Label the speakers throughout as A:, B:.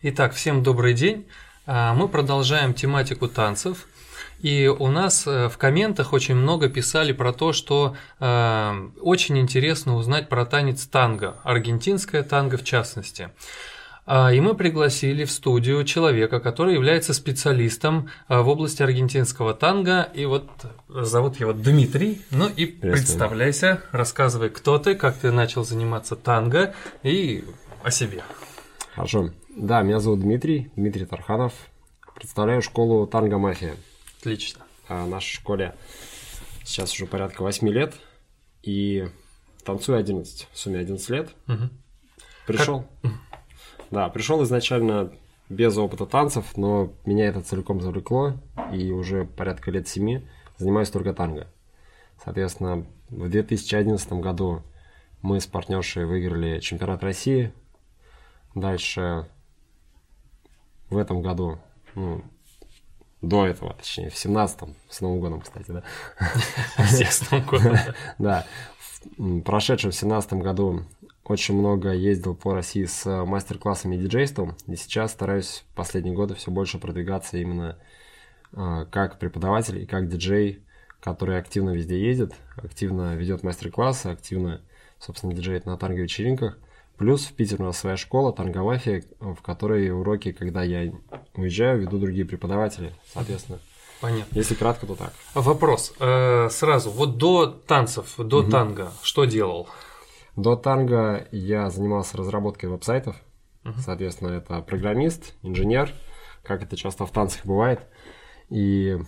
A: Итак, всем добрый день. А, мы продолжаем тематику танцев. И у нас э, в комментах очень много писали про то, что э, очень интересно узнать про танец танго, аргентинское танго в частности. А, и мы пригласили в студию человека, который является специалистом э, в области аргентинского танго. И вот зовут его Дмитрий. Ну и представляйся, рассказывай, кто ты, как ты начал заниматься танго и о себе.
B: Хорошо. Да, меня зовут Дмитрий, Дмитрий Тарханов. Представляю школу Танго Мафия.
A: Отлично.
B: А нашей школе сейчас уже порядка 8 лет. И танцую 11. В сумме 11 лет. Угу. Пришел. Как... Да, пришел изначально без опыта танцев, но меня это целиком завлекло. И уже порядка лет 7 занимаюсь только танго. Соответственно, в 2011 году мы с партнершей выиграли чемпионат России. Дальше в этом году, ну, до этого, точнее, в 17-м, с Новым годом, кстати, да? С Новым годом, да. В прошедшем 17 году очень много ездил по России с мастер-классами и диджейством, и сейчас стараюсь последние годы все больше продвигаться именно э, как преподаватель и как диджей, который активно везде ездит, активно ведет мастер-классы, активно, собственно, диджеет на танго-вечеринках. Плюс в Питере у нас своя школа, тангомафия, в которой уроки, когда я уезжаю, веду другие преподаватели, соответственно.
A: Понятно.
B: Если кратко, то так.
A: Вопрос. Э, сразу, вот до танцев, до угу. танго, что делал?
B: До танго я занимался разработкой веб-сайтов. Угу. Соответственно, это программист, инженер, как это часто в танцах бывает. И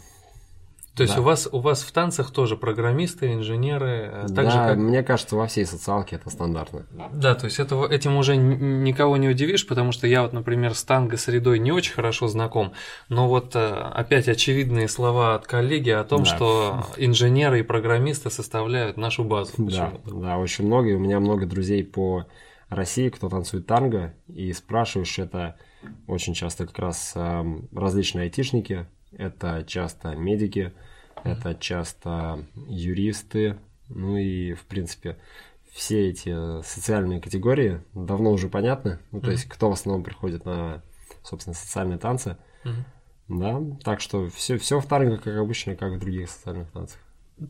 A: то есть да. у вас у вас в танцах тоже программисты, инженеры,
B: э, так да, же как... мне кажется, во всей социалке это стандартно.
A: Да, то есть это, этим уже никого не удивишь, потому что я вот, например, с танго-средой не очень хорошо знаком, но вот э, опять очевидные слова от коллеги о том, да. что инженеры и программисты составляют нашу базу.
B: Да, да, очень много, и у меня много друзей по России, кто танцует танго, и спрашиваешь это очень часто как раз эм, различные айтишники, это часто медики, это часто юристы, ну и, в принципе, все эти социальные категории давно уже понятны. Ну, то mm-hmm. есть, кто в основном приходит на, собственно, социальные танцы. Mm-hmm. Да, так что все, все в танго, как обычно, как в других социальных танцах.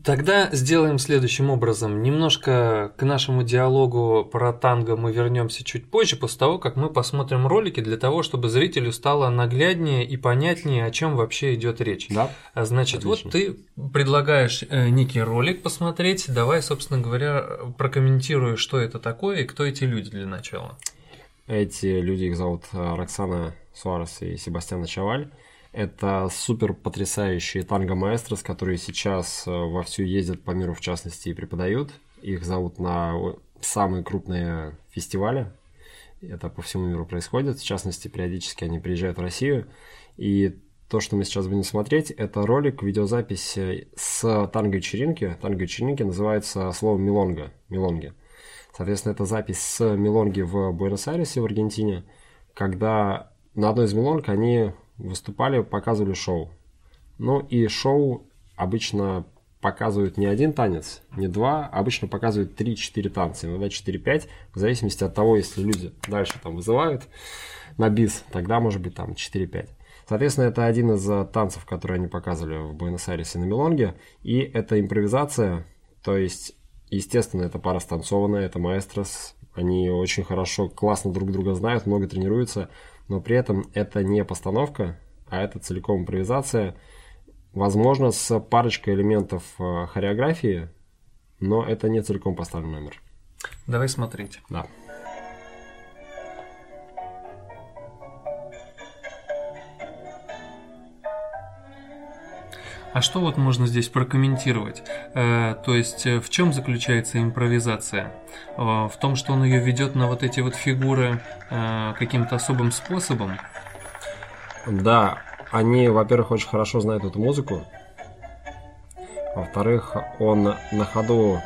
A: Тогда сделаем следующим образом. Немножко к нашему диалогу про танго мы вернемся чуть позже, после того, как мы посмотрим ролики для того, чтобы зрителю стало нагляднее и понятнее, о чем вообще идет речь.
B: Да.
A: А значит, Отлично. вот ты предлагаешь э, некий ролик посмотреть. Давай, собственно говоря, прокомментируй, что это такое и кто эти люди для начала.
B: Эти люди, их зовут э, Роксана Суарес и Себастьян Чаваль. Это супер потрясающие танго-маэстрос, которые сейчас э, вовсю ездят по миру, в частности, и преподают. Их зовут на самые крупные фестивали. Это по всему миру происходит. В частности, периодически они приезжают в Россию. И то, что мы сейчас будем смотреть, это ролик, видеозапись с танго-вечеринки. Танго-вечеринки называется словом «милонга», «милонги». Соответственно, это запись с милонги в Буэнос-Айресе, в Аргентине, когда на одной из милонг они выступали, показывали шоу. Ну и шоу обычно показывают не один танец, не два, а обычно показывают 3-4 танца, иногда 4-5, в зависимости от того, если люди дальше там вызывают на бис, тогда может быть там 4-5. Соответственно, это один из э, танцев, которые они показывали в Буэнос-Айресе на Мелонге, и это импровизация, то есть, естественно, это пара станцованная, это маэстрос, они очень хорошо, классно друг друга знают, много тренируются, но при этом это не постановка, а это целиком импровизация. Возможно, с парочкой элементов э, хореографии, но это не целиком поставленный номер.
A: Давай смотреть.
B: Да.
A: А что вот можно здесь прокомментировать? Э, то есть э, в чем заключается импровизация? Э, в том, что он ее ведет на вот эти вот фигуры каким-то особым способом?
B: Да, они, во-первых, очень хорошо знают эту музыку. Во-вторых, он на ходу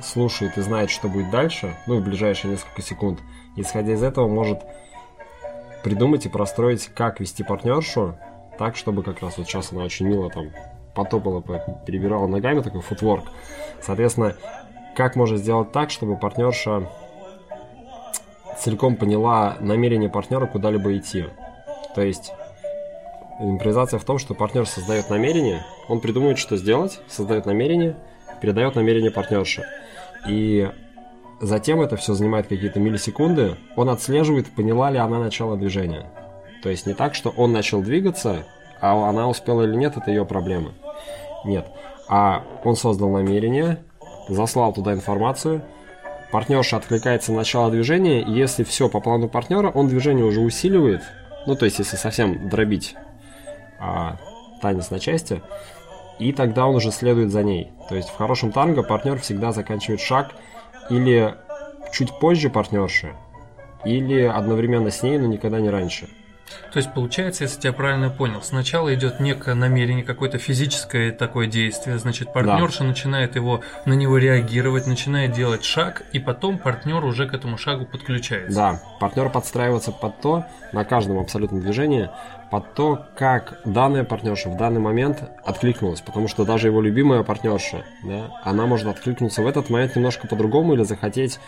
B: слушает и знает, что будет дальше, ну, в ближайшие несколько секунд. Исходя из этого, может придумать и простроить, как вести партнершу так, чтобы как раз вот сейчас она очень мило там потопала, перебирала ногами, такой футворк. Соответственно, как можно сделать так, чтобы партнерша целиком поняла намерение партнера куда-либо идти. То есть импровизация в том, что партнер создает намерение, он придумывает, что сделать, создает намерение, передает намерение партнерше. И затем это все занимает какие-то миллисекунды, он отслеживает, поняла ли она начало движения. То есть не так, что он начал двигаться, а она успела или нет, это ее проблема. Нет. А он создал намерение, заслал туда информацию, партнерша откликается на начало движения, и если все по плану партнера, он движение уже усиливает, ну то есть если совсем дробить а, танец на части, и тогда он уже следует за ней. То есть в хорошем танго партнер всегда заканчивает шаг или чуть позже партнерши, или одновременно с ней, но никогда не раньше.
A: То есть получается, если я правильно понял, сначала идет некое намерение, какое-то физическое такое действие, значит, партнерша да. начинает его на него реагировать, начинает делать шаг, и потом партнер уже к этому шагу подключается.
B: Да, партнер подстраивается под то, на каждом абсолютном движении, под то, как данная партнерша в данный момент откликнулась. Потому что даже его любимая партнерша, да, она может откликнуться в этот момент немножко по-другому или захотеть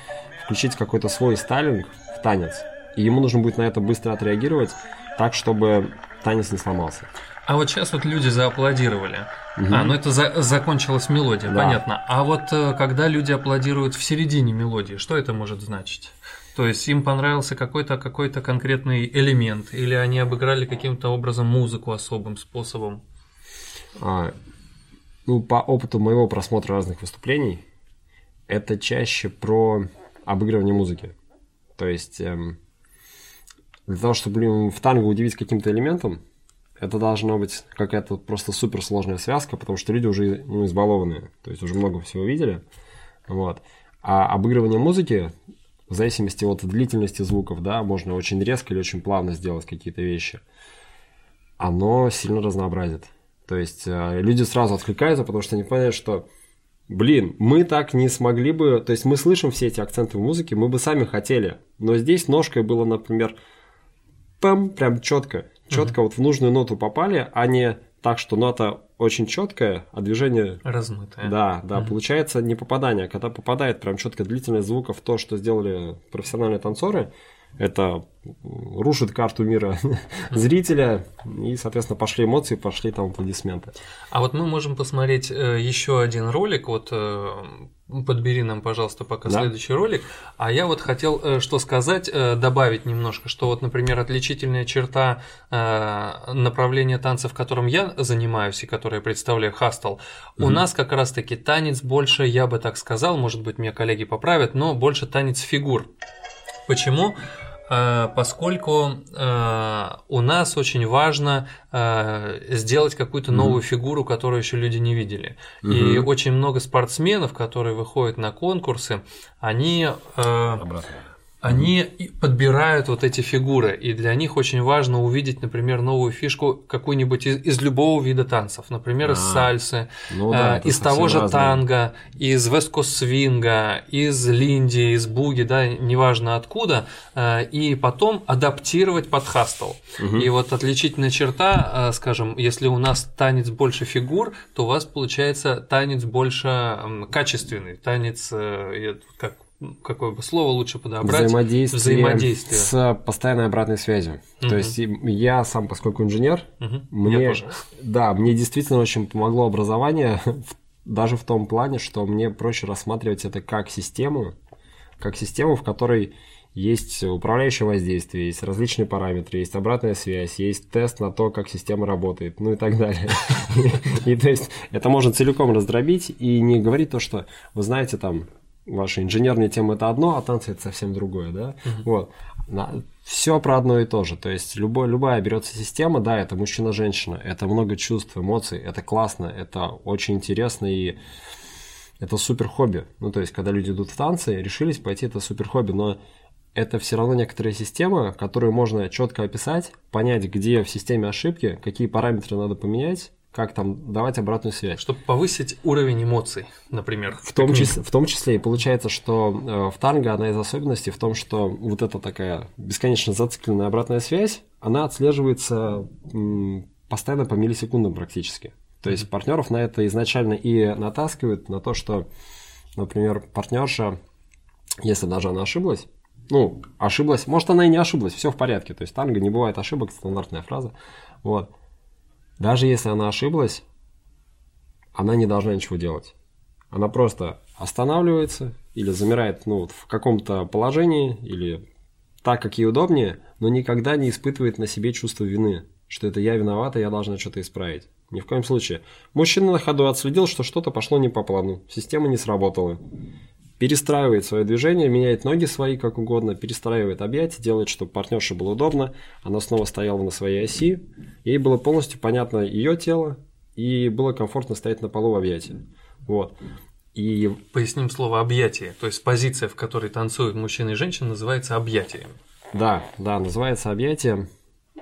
B: включить какой-то свой стайлинг в танец. И ему нужно будет на это быстро отреагировать, так, чтобы танец не сломался.
A: А вот сейчас вот люди зааплодировали. Угу. А, ну это за, закончилась мелодия, да. понятно. А вот э, когда люди аплодируют в середине мелодии, что это может значить? То есть им понравился какой-то какой-то конкретный элемент, или они обыграли каким-то образом музыку особым способом?
B: А, ну, по опыту моего просмотра разных выступлений, это чаще про обыгрывание музыки. То есть эм, для того, чтобы в танго удивить каким-то элементом, это должна быть какая-то просто суперсложная связка, потому что люди уже ну, избалованные, то есть уже много всего видели. Вот. А обыгрывание музыки, в зависимости от длительности звуков, да, можно очень резко или очень плавно сделать какие-то вещи, оно сильно разнообразит. То есть э, люди сразу откликаются, потому что они понимают, что блин, мы так не смогли бы, то есть мы слышим все эти акценты в музыке, мы бы сами хотели, но здесь ножкой было, например, пам, прям четко. Четко угу. вот в нужную ноту попали, а не так, что нота очень четкая, а движение...
A: Размытое.
B: Да, да, угу. получается не попадание. Когда попадает прям четко длительность звука в то, что сделали профессиональные танцоры, это рушит карту мира зрителя, и, соответственно, пошли эмоции, пошли там аплодисменты.
A: А вот мы можем посмотреть э, еще один ролик, вот э, подбери нам, пожалуйста, пока да? следующий ролик. А я вот хотел э, что сказать, добавить немножко, что вот, например, отличительная черта направления танца, в котором я занимаюсь и которое я представляю, хастл, угу. у нас как раз-таки танец больше, я бы так сказал, может быть, меня коллеги поправят, но больше танец фигур. Почему? Э, поскольку э, у нас очень важно э, сделать какую-то новую mm-hmm. фигуру, которую еще люди не видели. Mm-hmm. И очень много спортсменов, которые выходят на конкурсы, они Обратно они подбирают вот эти фигуры, и для них очень важно увидеть, например, новую фишку какую-нибудь из, из любого вида танцев, например, из а, сальсы, ну, да, э, из того же разное. танго, из весткост-свинга, из линди, из буги, да, неважно откуда, э, и потом адаптировать под хастл. Угу. И вот отличительная черта, э, скажем, если у нас танец больше фигур, то у вас получается танец больше э, качественный, танец, э, как какое бы слово лучше подобрать?
B: Взаимодействие, взаимодействие. с постоянной обратной связью. Угу. То есть я сам, поскольку инженер, угу. мне, я тоже. да, мне действительно очень помогло образование, даже в том плане, что мне проще рассматривать это как систему, как систему, в которой есть управляющее воздействие, есть различные параметры, есть обратная связь, есть тест на то, как система работает, ну и так далее. И то есть это можно целиком раздробить и не говорить то, что вы знаете там ваши инженерные темы это одно, а танцы это совсем другое, да? Uh-huh. Вот. На, все про одно и то же. То есть любой, любая берется система, да, это мужчина-женщина, это много чувств, эмоций, это классно, это очень интересно и это супер хобби. Ну, то есть, когда люди идут в танцы, решились пойти, это супер хобби, но это все равно некоторая система, которую можно четко описать, понять, где в системе ошибки, какие параметры надо поменять, как там давать обратную связь.
A: Чтобы повысить уровень эмоций, например.
B: В том, числе, в том числе и получается, что э, в танго одна из особенностей в том, что вот эта такая бесконечно зацикленная обратная связь, она отслеживается постоянно по миллисекундам практически. То есть партнеров на это изначально и натаскивают на то, что, например, партнерша, если даже она ошиблась, Ну, ошиблась. Может, она и не ошиблась, все в порядке. То есть танго не бывает ошибок, стандартная фраза. Вот. Даже если она ошиблась, она не должна ничего делать. Она просто останавливается или замирает ну, в каком-то положении или так, как ей удобнее, но никогда не испытывает на себе чувство вины, что это я виновата, я должна что-то исправить. Ни в коем случае. Мужчина на ходу отследил, что что-то пошло не по плану, система не сработала. Перестраивает свое движение, меняет ноги свои как угодно, перестраивает объятия, делает, чтобы партнерше было удобно. Она снова стояла на своей оси. Ей было полностью понятно ее тело, и было комфортно стоять на полу в объятии. Вот.
A: И... Поясним слово объятие. То есть позиция, в которой танцуют мужчина и женщина, называется объятием.
B: Да, да, называется объятие.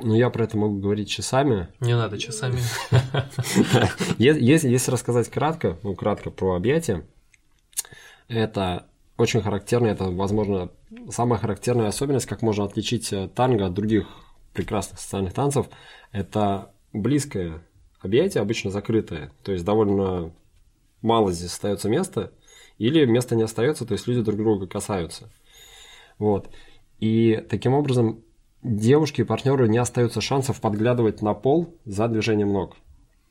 B: Но я про это могу говорить часами.
A: Не надо часами.
B: Если, рассказать кратко, ну, кратко про объятие, это очень характерно, это, возможно, самая характерная особенность, как можно отличить э, танго от других прекрасных социальных танцев, это близкое объятие, обычно закрытое, то есть довольно мало здесь остается места, или места не остается, то есть люди друг друга касаются. Вот. И таким образом девушки и партнеры не остается шансов подглядывать на пол за движением ног.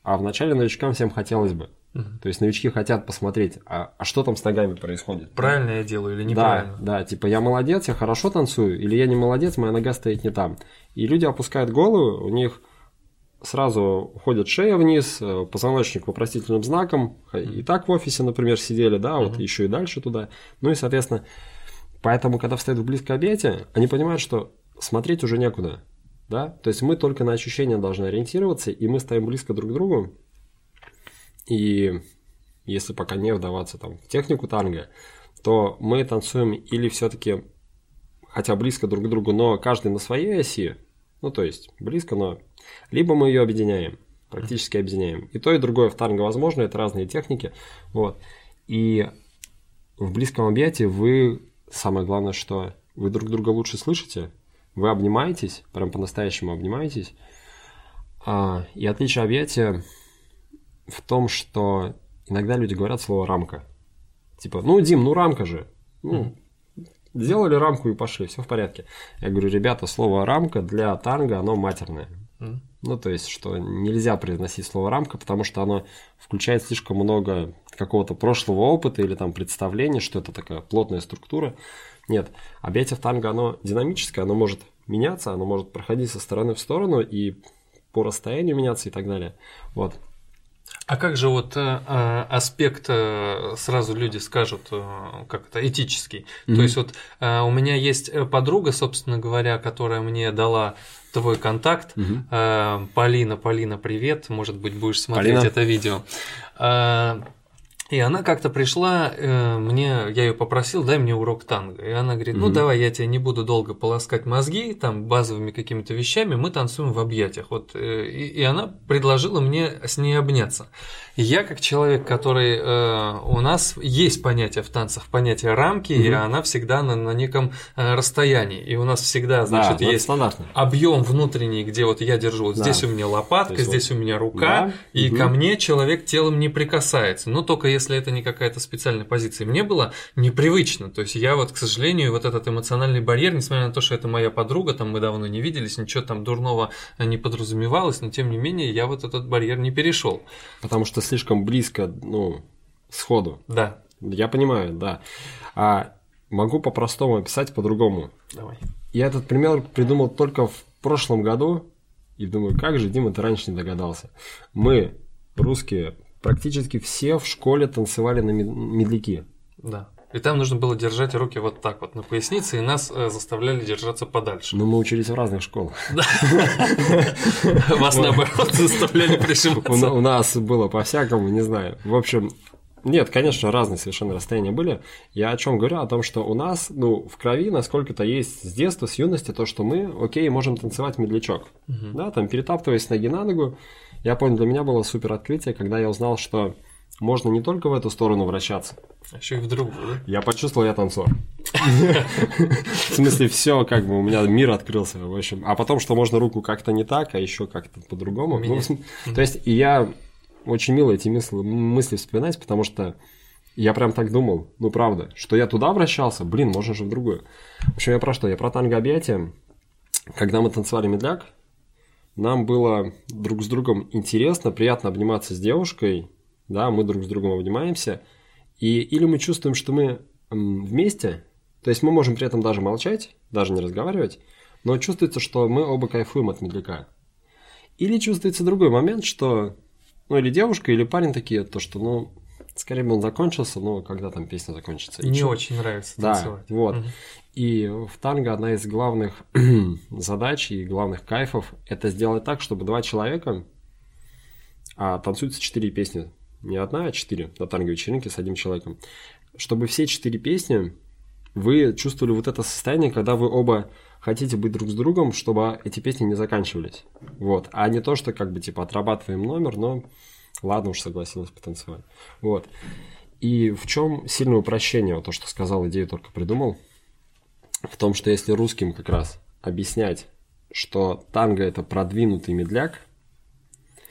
B: А вначале новичкам всем хотелось бы. Угу. То есть новички хотят посмотреть, а, а что там с ногами происходит.
A: Правильно я делаю или неправильно?
B: Да, да, типа я молодец, я хорошо танцую, или я не молодец, моя нога стоит не там. И люди опускают голову, у них сразу уходит шея вниз, э, позвоночник вопросительным знаком. И так в офисе, например, сидели, да, вот uh-huh. еще и дальше туда. Ну и, соответственно, поэтому, когда встают в близкое объятие, они понимают, что смотреть уже некуда. Да? То есть мы только на ощущения должны ориентироваться, и мы стоим близко друг к другу. И если пока не вдаваться там, в технику танго, то мы танцуем или все-таки хотя близко друг к другу, но каждый на своей оси, ну то есть близко, но либо мы ее объединяем, практически объединяем. И то, и другое в танго возможно, это разные техники. Вот. И в близком объятии вы, самое главное, что вы друг друга лучше слышите, вы обнимаетесь, прям по-настоящему обнимаетесь. А, и отличие объятия в том, что иногда люди говорят слово «рамка». Типа, ну, Дим, ну рамка же. Ну, сделали рамку и пошли, все в порядке. Я говорю, ребята, слово рамка для танго, оно матерное. Ну, то есть, что нельзя произносить слово рамка, потому что оно включает слишком много какого-то прошлого опыта или там представления, что это такая плотная структура. Нет, объятие в танго, оно динамическое, оно может меняться, оно может проходить со стороны в сторону и по расстоянию меняться и так далее. Вот.
A: А как же вот э, э аспект, э, сразу люди скажут, э, как это, этический. Mm-hmm. То есть вот э, у меня есть подруга, собственно говоря, которая мне дала твой контакт. Mm-hmm. Э, Полина, Полина, привет, может быть, будешь смотреть Полина. это видео. Э, и она как-то пришла, э, мне, я ее попросил, дай мне урок танго. И она говорит, ну угу. давай, я тебе не буду долго полоскать мозги, там, базовыми какими-то вещами, мы танцуем в объятиях. Вот, э, и, и она предложила мне с ней обняться. Я как человек, который э, у нас есть понятие в танцах, понятие рамки, угу. и она всегда на, на неком э, расстоянии. И у нас всегда, значит, да, есть объем внутренний, где вот я держу, вот да. здесь у меня лопатка, здесь вот... у меня рука, да. и угу. ко мне человек телом не прикасается. Но только если это не какая-то специальная позиция. Мне было непривычно. То есть я вот, к сожалению, вот этот эмоциональный барьер, несмотря на то, что это моя подруга, там мы давно не виделись, ничего там дурного не подразумевалось, но тем не менее я вот этот барьер не перешел.
B: Потому что слишком близко, ну, сходу.
A: Да.
B: Я понимаю, да. А могу по-простому описать по-другому.
A: Давай.
B: Я этот пример придумал только в прошлом году, и думаю, как же Дима ты раньше не догадался. Мы, русские, практически все в школе танцевали на медляки.
A: Да. И там нужно было держать руки вот так вот на пояснице, и нас э, заставляли держаться подальше.
B: Но мы учились в разных школах.
A: Вас наоборот заставляли прижиматься.
B: У нас было по-всякому, не знаю. В общем, нет, конечно, разные совершенно расстояния были. Я о чем говорю? О том, что у нас, ну, в крови насколько-то есть с детства, с юности то, что мы, окей, можем танцевать медлячок. Да, там перетаптываясь ноги на ногу. Я понял, для меня было супер открытие, когда я узнал, что можно не только в эту сторону вращаться.
A: А еще и в другую?
B: Я почувствовал, я танцор. В смысле, все, как бы у меня мир открылся, в общем. А потом, что можно руку как-то не так, а еще как-то по-другому. Ну, то есть, и я очень мило эти мысли, мысли вспоминать, потому что Я прям так думал, ну правда, что я туда обращался, блин, можно же в другую. В общем, я про что? Я про танго объятия. Когда мы танцевали медляк, нам было друг с другом интересно, приятно обниматься с девушкой, да, мы друг с другом обнимаемся, и или мы чувствуем, что мы вместе, то есть мы можем при этом даже молчать, даже не разговаривать, но чувствуется, что мы оба кайфуем от медляка. Или чувствуется другой момент, что, ну, или девушка, или парень такие, то, что, ну, скорее бы он закончился, но когда там песня закончится.
A: Не очень нравится
B: танцевать. Да, вот. Угу. И в танго одна из главных задач и главных кайфов – это сделать так, чтобы два человека, а танцуются четыре песни, не одна, а четыре на танго-вечеринке с одним человеком, чтобы все четыре песни вы чувствовали вот это состояние, когда вы оба хотите быть друг с другом, чтобы эти песни не заканчивались. Вот. А не то, что как бы типа отрабатываем номер, но ладно уж согласилась потанцевать. Вот. И в чем сильное упрощение, вот то, что сказал, идею только придумал, в том, что если русским как раз объяснять, что танго это продвинутый медляк,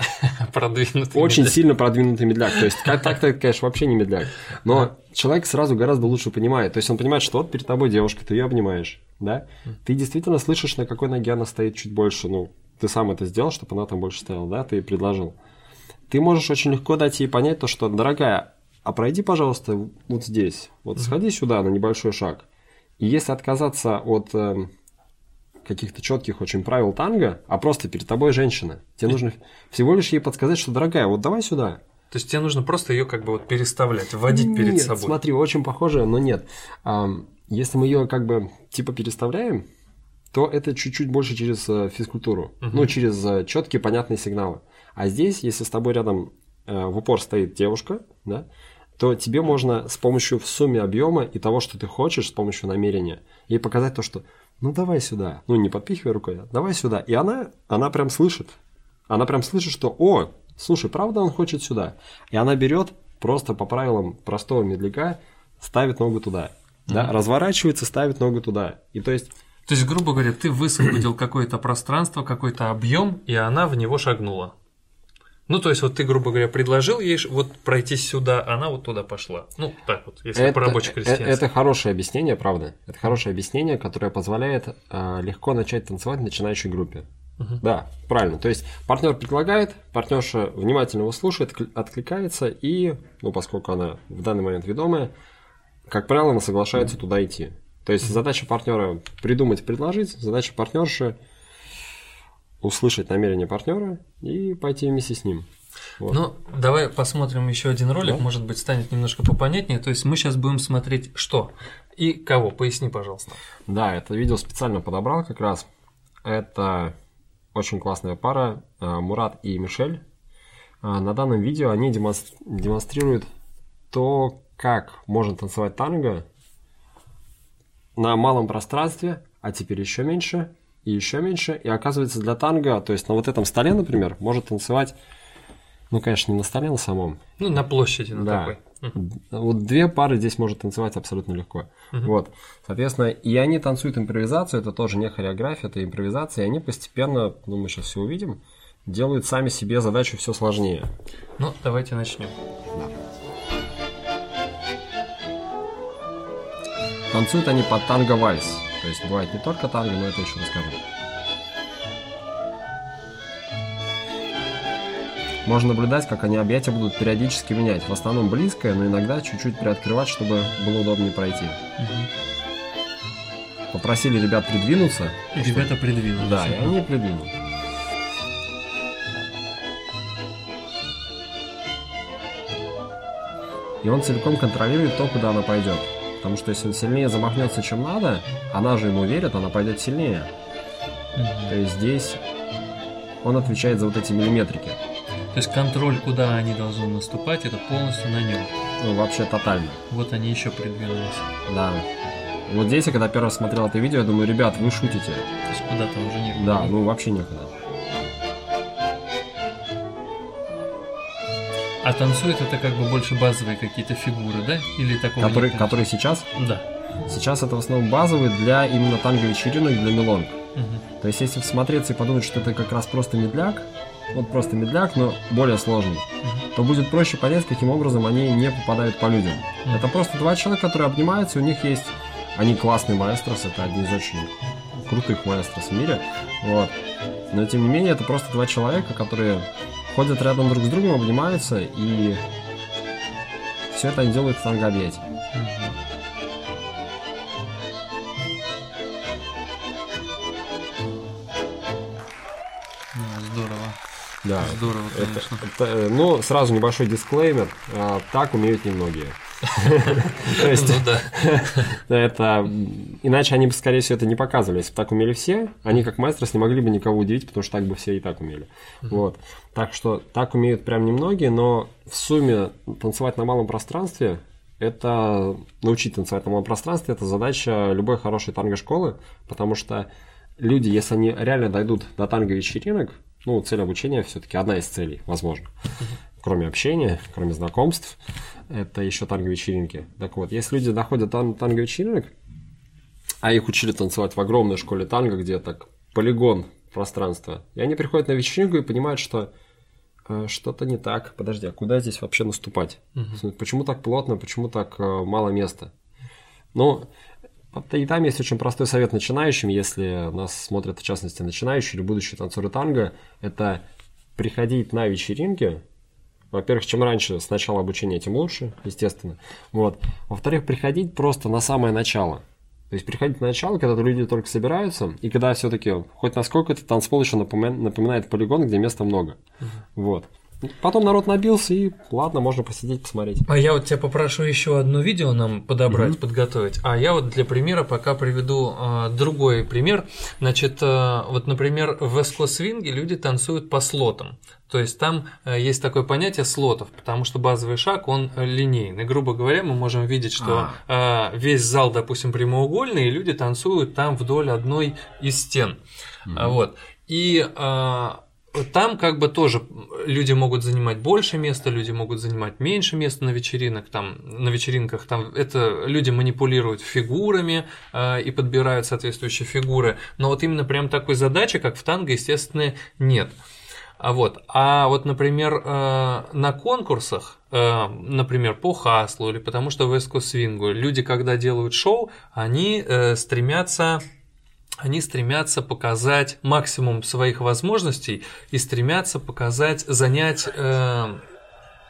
A: продвинутый
B: Очень медляк. сильно продвинутый медляк. То есть, как так-то, конечно, вообще не медляк. Но человек сразу гораздо лучше понимает. То есть, он понимает, что вот перед тобой девушка, ты ее обнимаешь, да? Ты действительно слышишь, на какой ноге она стоит чуть больше. Ну, ты сам это сделал, чтобы она там больше стояла, да? Ты предложил. Ты можешь очень легко дать ей понять то, что, дорогая, а пройди, пожалуйста, вот здесь. Вот сходи сюда на небольшой шаг. И если отказаться от э, каких-то четких очень правил танго, а просто перед тобой женщина. Тебе нужно всего лишь ей подсказать, что, дорогая, вот давай сюда.
A: То есть тебе нужно просто ее как бы вот переставлять, вводить нет, перед собой.
B: смотри, очень похоже, но нет. Если мы ее как бы типа переставляем, то это чуть-чуть больше через э, физкультуру, угу. ну, через э, четкие понятные сигналы. А здесь, если с тобой рядом э, в упор стоит девушка, да, то тебе можно с помощью в сумме объема и того, что ты хочешь, с помощью намерения, ей показать то, что ну давай сюда. Ну, не подпихивай рукой, а давай сюда. И она, она прям слышит. Она прям слышит, что, о, слушай, правда он хочет сюда. И она берет просто по правилам простого медляка, ставит ногу туда. Mm-hmm. Да, разворачивается, ставит ногу туда. И то есть...
A: То есть, грубо говоря, ты высвободил какое-то пространство, какой-то объем, и она в него шагнула. Ну, то есть, вот ты, грубо говоря, предложил ей вот пройти сюда, она вот туда пошла. Ну, так вот, если это, по рабочей крестьянству.
B: Это, это хорошее объяснение, правда. Это хорошее объяснение, которое позволяет э, легко начать танцевать в начинающей группе. Угу. Да, правильно. То есть партнер предлагает, партнерша внимательно его слушает, откликается, и, ну, поскольку она в данный момент ведомая, как правило, она соглашается угу. туда идти. То есть задача партнера придумать, предложить, задача партнерши услышать намерение партнера и пойти вместе с ним.
A: Вот. Ну, давай посмотрим еще один ролик, да? может быть, станет немножко попонятнее. То есть мы сейчас будем смотреть что и кого. Поясни, пожалуйста.
B: Да, это видео специально подобрал как раз. Это очень классная пара, э, Мурат и Мишель. Э, на данном видео они демонстрируют то, как можно танцевать танго на малом пространстве, а теперь еще меньше, и еще меньше. И оказывается, для танго, то есть на вот этом столе, например, может танцевать, ну, конечно, не на столе на самом.
A: Ну, на площади, на
B: да.
A: такой.
B: Вот две пары здесь может танцевать абсолютно легко. Угу. Вот. Соответственно, и они танцуют импровизацию, это тоже не хореография, это импровизация, и они постепенно, ну, мы сейчас все увидим, делают сами себе задачу все сложнее.
A: Ну, давайте начнем. Да.
B: Танцуют они под танго-вальс. То есть бывает не только танго, но это еще расскажу. Можно наблюдать, как они объятия будут периодически менять. В основном близкое, но иногда чуть-чуть приоткрывать, чтобы было удобнее пройти. Угу. Попросили ребят придвинуться.
A: И ребята придвинулись.
B: Да, и они придвинулись. И он целиком контролирует то, куда она пойдет. Потому что если он сильнее замахнется, чем надо, она же ему верит, она пойдет сильнее. Mm-hmm. То есть здесь он отвечает за вот эти миллиметрики.
A: То есть контроль, куда они должны наступать, это полностью на нем.
B: Ну, вообще тотально.
A: Вот они еще придвинулись.
B: Да. Вот здесь, я когда первый раз смотрел это видео, я думаю, ребят, вы шутите.
A: То есть куда-то уже некуда.
B: Да, ну вообще некуда.
A: А танцует это как бы больше базовые какие-то фигуры, да? Или такого
B: которые, которые сейчас?
A: Да.
B: Сейчас это в основном базовые для именно танго-вечеринок, для мелонг. Угу. То есть, если всмотреться и подумать, что это как раз просто медляк, вот просто медляк, но более сложный, угу. то будет проще понять, каким образом они не попадают по людям. Это просто два человека, которые обнимаются, у них есть... Они классные маэстрос, это одни из очень крутых маэстрос в мире. Вот. Но тем не менее, это просто два человека, которые ходят рядом друг с другом, обнимаются, и все это они делают в танго-объятии. Да, здорово, конечно. Это, это, ну, сразу небольшой дисклеймер. А, так умеют немногие. То есть, ну это... Иначе они бы, скорее всего, это не показывали. Если бы так умели все, они как мастерс не могли бы никого удивить, потому что так бы все и так умели. Вот. Так что так умеют прям немногие, но в сумме танцевать на малом пространстве это научить танцевать на малом пространстве, это задача любой хорошей танго-школы, потому что люди, если они реально дойдут до танго-вечеринок, ну, цель обучения все-таки одна из целей, возможно. Кроме общения, кроме знакомств, это еще танго-вечеринки. Так вот, если люди доходят до танго-вечеринок, а их учили танцевать в огромной школе танго, где так полигон пространства, и они приходят на вечеринку и понимают, что э, что-то не так. Подожди, а куда здесь вообще наступать? Угу. Почему так плотно, почему так э, мало места? Ну, и там есть очень простой совет начинающим, если нас смотрят в частности начинающие или будущие танцоры танго, это приходить на вечеринки. Во-первых, чем раньше с начала обучения, тем лучше, естественно. Вот. Во-вторых, приходить просто на самое начало. То есть приходить на начало, когда люди только собираются, и когда все-таки хоть насколько этот танцпол еще напоминает полигон, где места много. Uh-huh. Вот. Потом народ набился, и ладно, можно посидеть, посмотреть.
A: А я вот тебя попрошу еще одно видео нам подобрать, mm-hmm. подготовить. А я вот для примера пока приведу э, другой пример. Значит, э, вот, например, в эско-свинге люди танцуют по слотам. То есть там э, есть такое понятие слотов, потому что базовый шаг, он линейный. Грубо говоря, мы можем видеть, что э, весь зал, допустим, прямоугольный, и люди танцуют там вдоль одной из стен. Mm-hmm. Вот. И там как бы тоже люди могут занимать больше места, люди могут занимать меньше места на вечеринках, там на вечеринках там это люди манипулируют фигурами э, и подбирают соответствующие фигуры, но вот именно прям такой задачи, как в танго, естественно, нет. А вот, а вот, например, э, на конкурсах, э, например, по хаслу или потому что в эско-свингу, люди, когда делают шоу, они э, стремятся они стремятся показать максимум своих возможностей и стремятся показать, занять, э,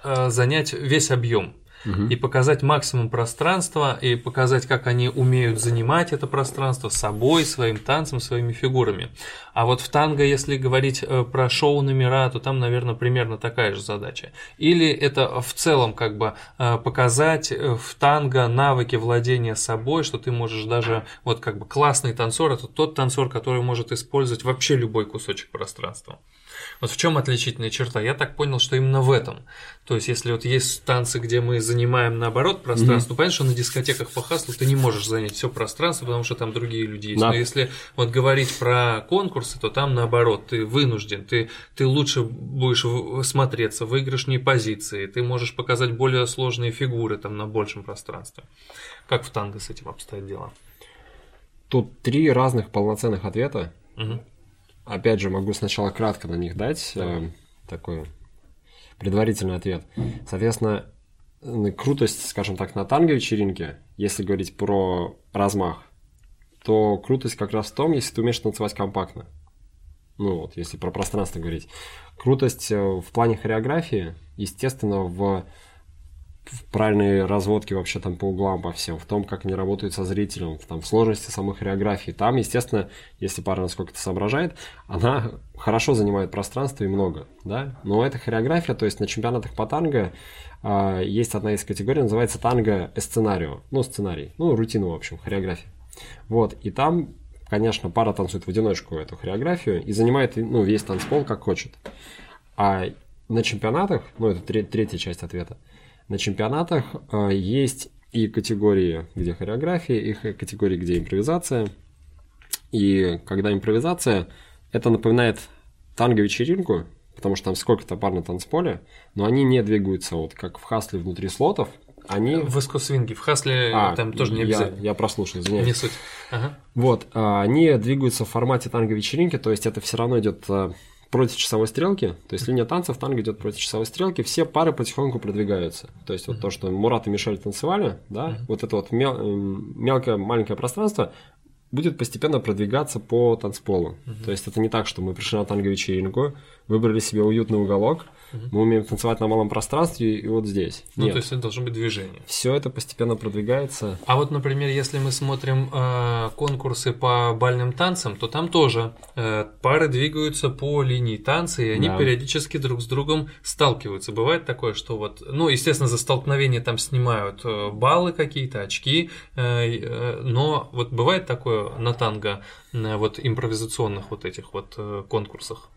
A: э, занять весь объем и показать максимум пространства, и показать, как они умеют занимать это пространство собой, своим танцем, своими фигурами. А вот в танго, если говорить э, про шоу-номера, то там, наверное, примерно такая же задача. Или это в целом как бы э, показать э, в танго навыки владения собой, что ты можешь даже, вот как бы классный танцор, это тот танцор, который может использовать вообще любой кусочек пространства. Вот в чем отличительная черта? Я так понял, что именно в этом. То есть, если вот есть танцы, где мы занимаем наоборот пространство, mm-hmm. понятно, что на дискотеках по хаслу ты не можешь занять все пространство, потому что там другие люди есть. Да. Но если вот говорить про конкурсы, то там наоборот, ты вынужден, ты, ты лучше будешь смотреться, выигрышнее позиции, ты можешь показать более сложные фигуры там на большем пространстве. Как в танго с этим обстоят дела?
B: Тут три разных полноценных ответа. Угу. Опять же, могу сначала кратко на них дать э, такой предварительный ответ. Соответственно, крутость, скажем так, на танго-вечеринке, если говорить про размах, то крутость как раз в том, если ты умеешь танцевать компактно. Ну вот, если про пространство говорить. Крутость э, в плане хореографии, естественно, в в правильной разводке вообще там по углам, по всем, в том, как они работают со зрителем, в, там, в сложности самой хореографии. Там, естественно, если пара насколько-то соображает, она хорошо занимает пространство и много, да, но эта хореография, то есть на чемпионатах по танго э, есть одна из категорий, называется танго сценарио, ну, сценарий, ну, рутину, в общем, хореография. Вот, и там, конечно, пара танцует в одиночку эту хореографию и занимает, ну, весь танцпол как хочет. А на чемпионатах, ну, это третья часть ответа, на чемпионатах э, есть и категории, где хореография, и категории, где импровизация. И когда импровизация, это напоминает танго-вечеринку, потому что там сколько-то пар на танцполе, но они не двигаются вот как в хасле внутри слотов. Они...
A: В эскосвинге, в хасле а, там тоже не обязательно.
B: Я, я прослушал, извиняюсь.
A: Не суть. Ага.
B: Вот, а, они двигаются в формате танго-вечеринки, то есть это все равно идет против часовой стрелки, то есть линия танцев, танго идет против часовой стрелки, все пары потихоньку продвигаются. То есть вот то, что Мурат и Мишель танцевали, да, вот это вот мел, мелкое маленькое пространство будет постепенно продвигаться по танцполу. То есть это не так, что мы пришли на танго-вечеринку, выбрали себе уютный уголок, Угу. Мы умеем танцевать на малом пространстве и вот здесь.
A: Ну, Нет. то есть это должно быть движение.
B: Все это постепенно продвигается.
A: А вот, например, если мы смотрим э, конкурсы по бальным танцам, то там тоже э, пары двигаются по линии танца, и они да. периодически друг с другом сталкиваются. Бывает такое, что вот, ну, естественно, за столкновение там снимают э, баллы какие-то, очки, э, э, но вот бывает такое на танго, э, вот импровизационных вот этих вот э, конкурсах.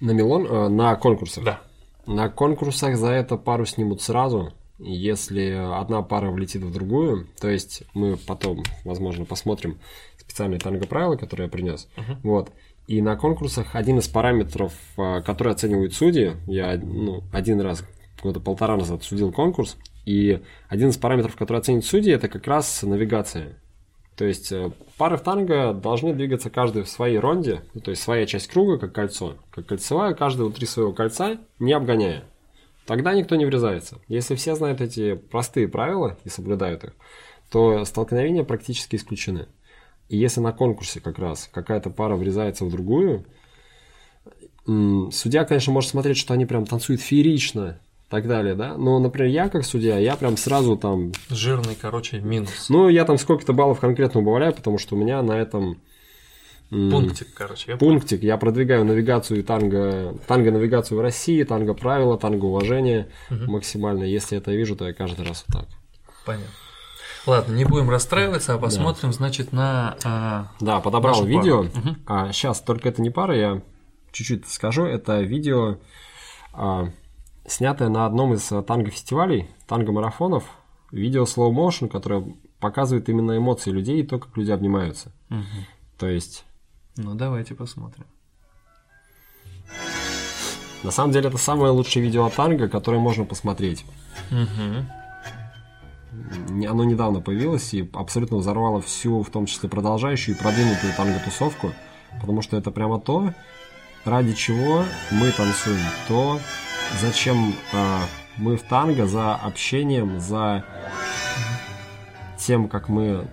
B: На Милон, э, на конкурсах?
A: Да.
B: На конкурсах за это пару снимут сразу. Если одна пара влетит в другую, то есть мы потом, возможно, посмотрим специальные танго-правила, которые я принес. Uh-huh. Вот. И на конкурсах один из параметров, а, который оценивают судьи, я ну, один раз, года полтора назад судил конкурс, и один из параметров, который оценит судьи, это как раз навигация. То есть э, пары в танго должны двигаться каждый в своей ронде, ну, то есть своя часть круга, как кольцо, как кольцевая, каждый внутри своего кольца, не обгоняя. Тогда никто не врезается. Если все знают эти простые правила и соблюдают их, то столкновения практически исключены. И если на конкурсе как раз какая-то пара врезается в другую, судья, конечно, может смотреть, что они прям танцуют феерично, так далее, да. Но, например, я как судья, я прям сразу там...
A: Жирный, короче, минус.
B: Ну, я там сколько-то баллов конкретно убавляю, потому что у меня на этом...
A: Пунктик, короче.
B: Я пунктик. Я продвигаю навигацию танго, танго-навигацию в России, танго-правила, танго-уважение угу. максимально. Если это вижу, то я каждый раз вот так.
A: Понятно. Ладно, не будем расстраиваться, а посмотрим, да. значит, на. А,
B: да, подобрал видео. Угу. А, сейчас только это не пара, я чуть-чуть скажу. Это видео а, снятое на одном из э, танго-фестивалей, танго-марафонов, видео slow motion, которое показывает именно эмоции людей и то, как люди обнимаются. Угу. То есть...
A: Ну, давайте посмотрим.
B: На самом деле, это самое лучшее видео о танго, которое можно посмотреть. Угу. Оно недавно появилось и абсолютно взорвало всю, в том числе продолжающую и продвинутую танго-тусовку, потому что это прямо то, ради чего мы танцуем, то, зачем э, мы в танго за общением, за тем, как мы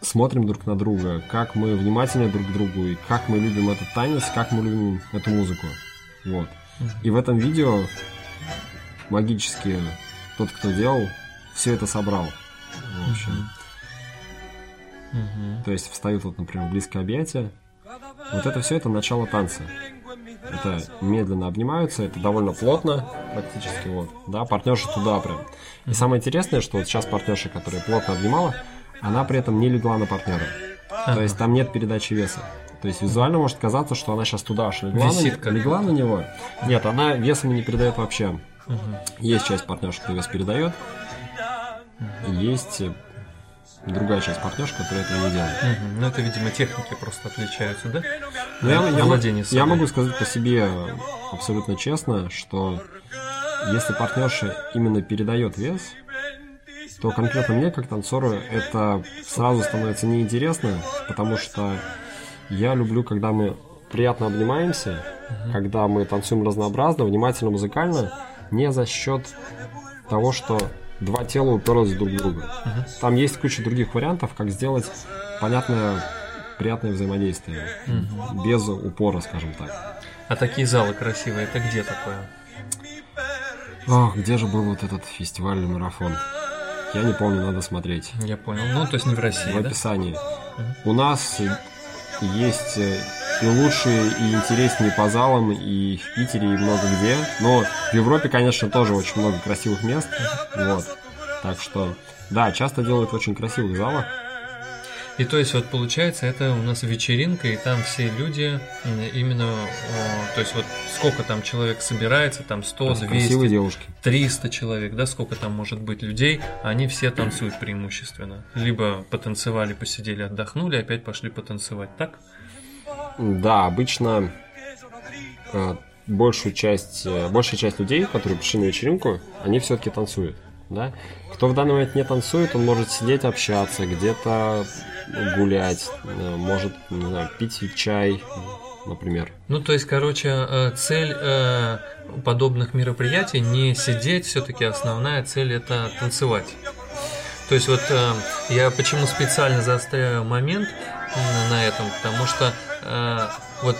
B: смотрим друг на друга, как мы внимательны друг к другу, и как мы любим этот танец, как мы любим эту музыку. Вот. И в этом видео магически тот, кто делал, все это собрал. В общем. То есть встают вот, например, близкое объятие. Вот это все это начало танца. Это медленно обнимаются, это довольно плотно, практически вот, да, партнерша туда прям. И самое интересное, что вот сейчас партнерша, которая плотно обнимала, она при этом не легла на партнера. То есть там нет передачи веса. То есть визуально может казаться, что она сейчас туда аж легла, на, легла на него. Нет, она весом не передает вообще. Есть часть партнерши, кто вес передает. Есть другая часть партнерши, которая этого не делает.
A: Угу. Ну, это, видимо, техники просто отличаются, да?
B: Ну, я, я, я могу сказать по себе абсолютно честно, что если партнерша именно передает вес, то конкретно мне, как танцору, это сразу становится неинтересно, потому что я люблю, когда мы приятно обнимаемся, угу. когда мы танцуем разнообразно, внимательно, музыкально, не за счет того, что два тела уперлись друг в друга. Угу. Там есть куча других вариантов, как сделать понятное, приятное взаимодействие, угу. без упора, скажем так.
A: А такие залы красивые, это где такое?
B: Ох, где же был вот этот фестивальный марафон? Я не помню, надо смотреть.
A: Я понял. Ну, то есть не в России,
B: В описании. Да? У нас есть э, и лучшие, и интереснее по залам, и в Питере, и много где. Но в Европе, конечно, тоже очень много красивых мест. Вот. Так что, да, часто делают очень красивых залах.
A: И то есть вот получается это у нас вечеринка, и там все люди именно, то есть вот сколько там человек собирается, там 100, 200,
B: девушки.
A: 300 человек, да, сколько там может быть людей, они все танцуют преимущественно. Либо потанцевали, посидели, отдохнули, опять пошли потанцевать, так?
B: Да, обычно э, большую часть, э, большая часть людей, которые пришли на вечеринку, они все-таки танцуют. Да? Кто в данный момент не танцует, он может сидеть, общаться, где-то гулять, э, может не знаю, пить чай, например.
A: Ну, то есть, короче, цель подобных мероприятий не сидеть, все-таки основная цель это танцевать. То есть вот я почему специально заостряю момент на этом, потому что вот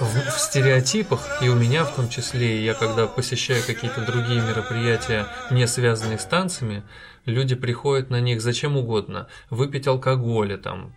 A: в, в стереотипах, и у меня в том числе, я когда посещаю какие-то другие мероприятия, не связанные с танцами, люди приходят на них зачем угодно, выпить алкоголя, там,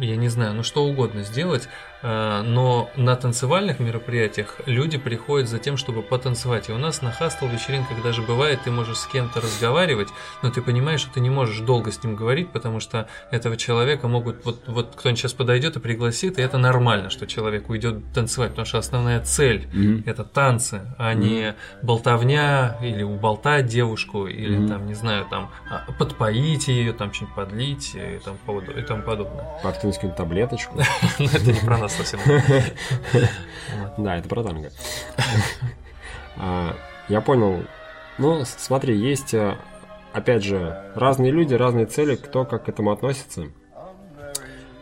A: я не знаю, ну что угодно сделать, э, но на танцевальных мероприятиях люди приходят за тем, чтобы потанцевать. И у нас на хастл вечеринках даже бывает, ты можешь с кем-то разговаривать, но ты понимаешь, что ты не можешь долго с ним говорить, потому что этого человека могут, вот, вот кто-нибудь сейчас подойдет и пригласит, и это нормально, что человек уйдет танцевать, потому что основная цель mm-hmm. это танцы, а mm-hmm. не болтовня или уболтать девушку, или mm-hmm. там, не знаю, там подпоить ее, там что-нибудь подлить и тому, и тому подобное.
B: Подкинуть какую-нибудь таблеточку.
A: Ну, это не про нас совсем.
B: Да, это про танго. А, я понял. Ну, смотри, есть, э, опять же, разные люди, разные цели, кто как к этому относится.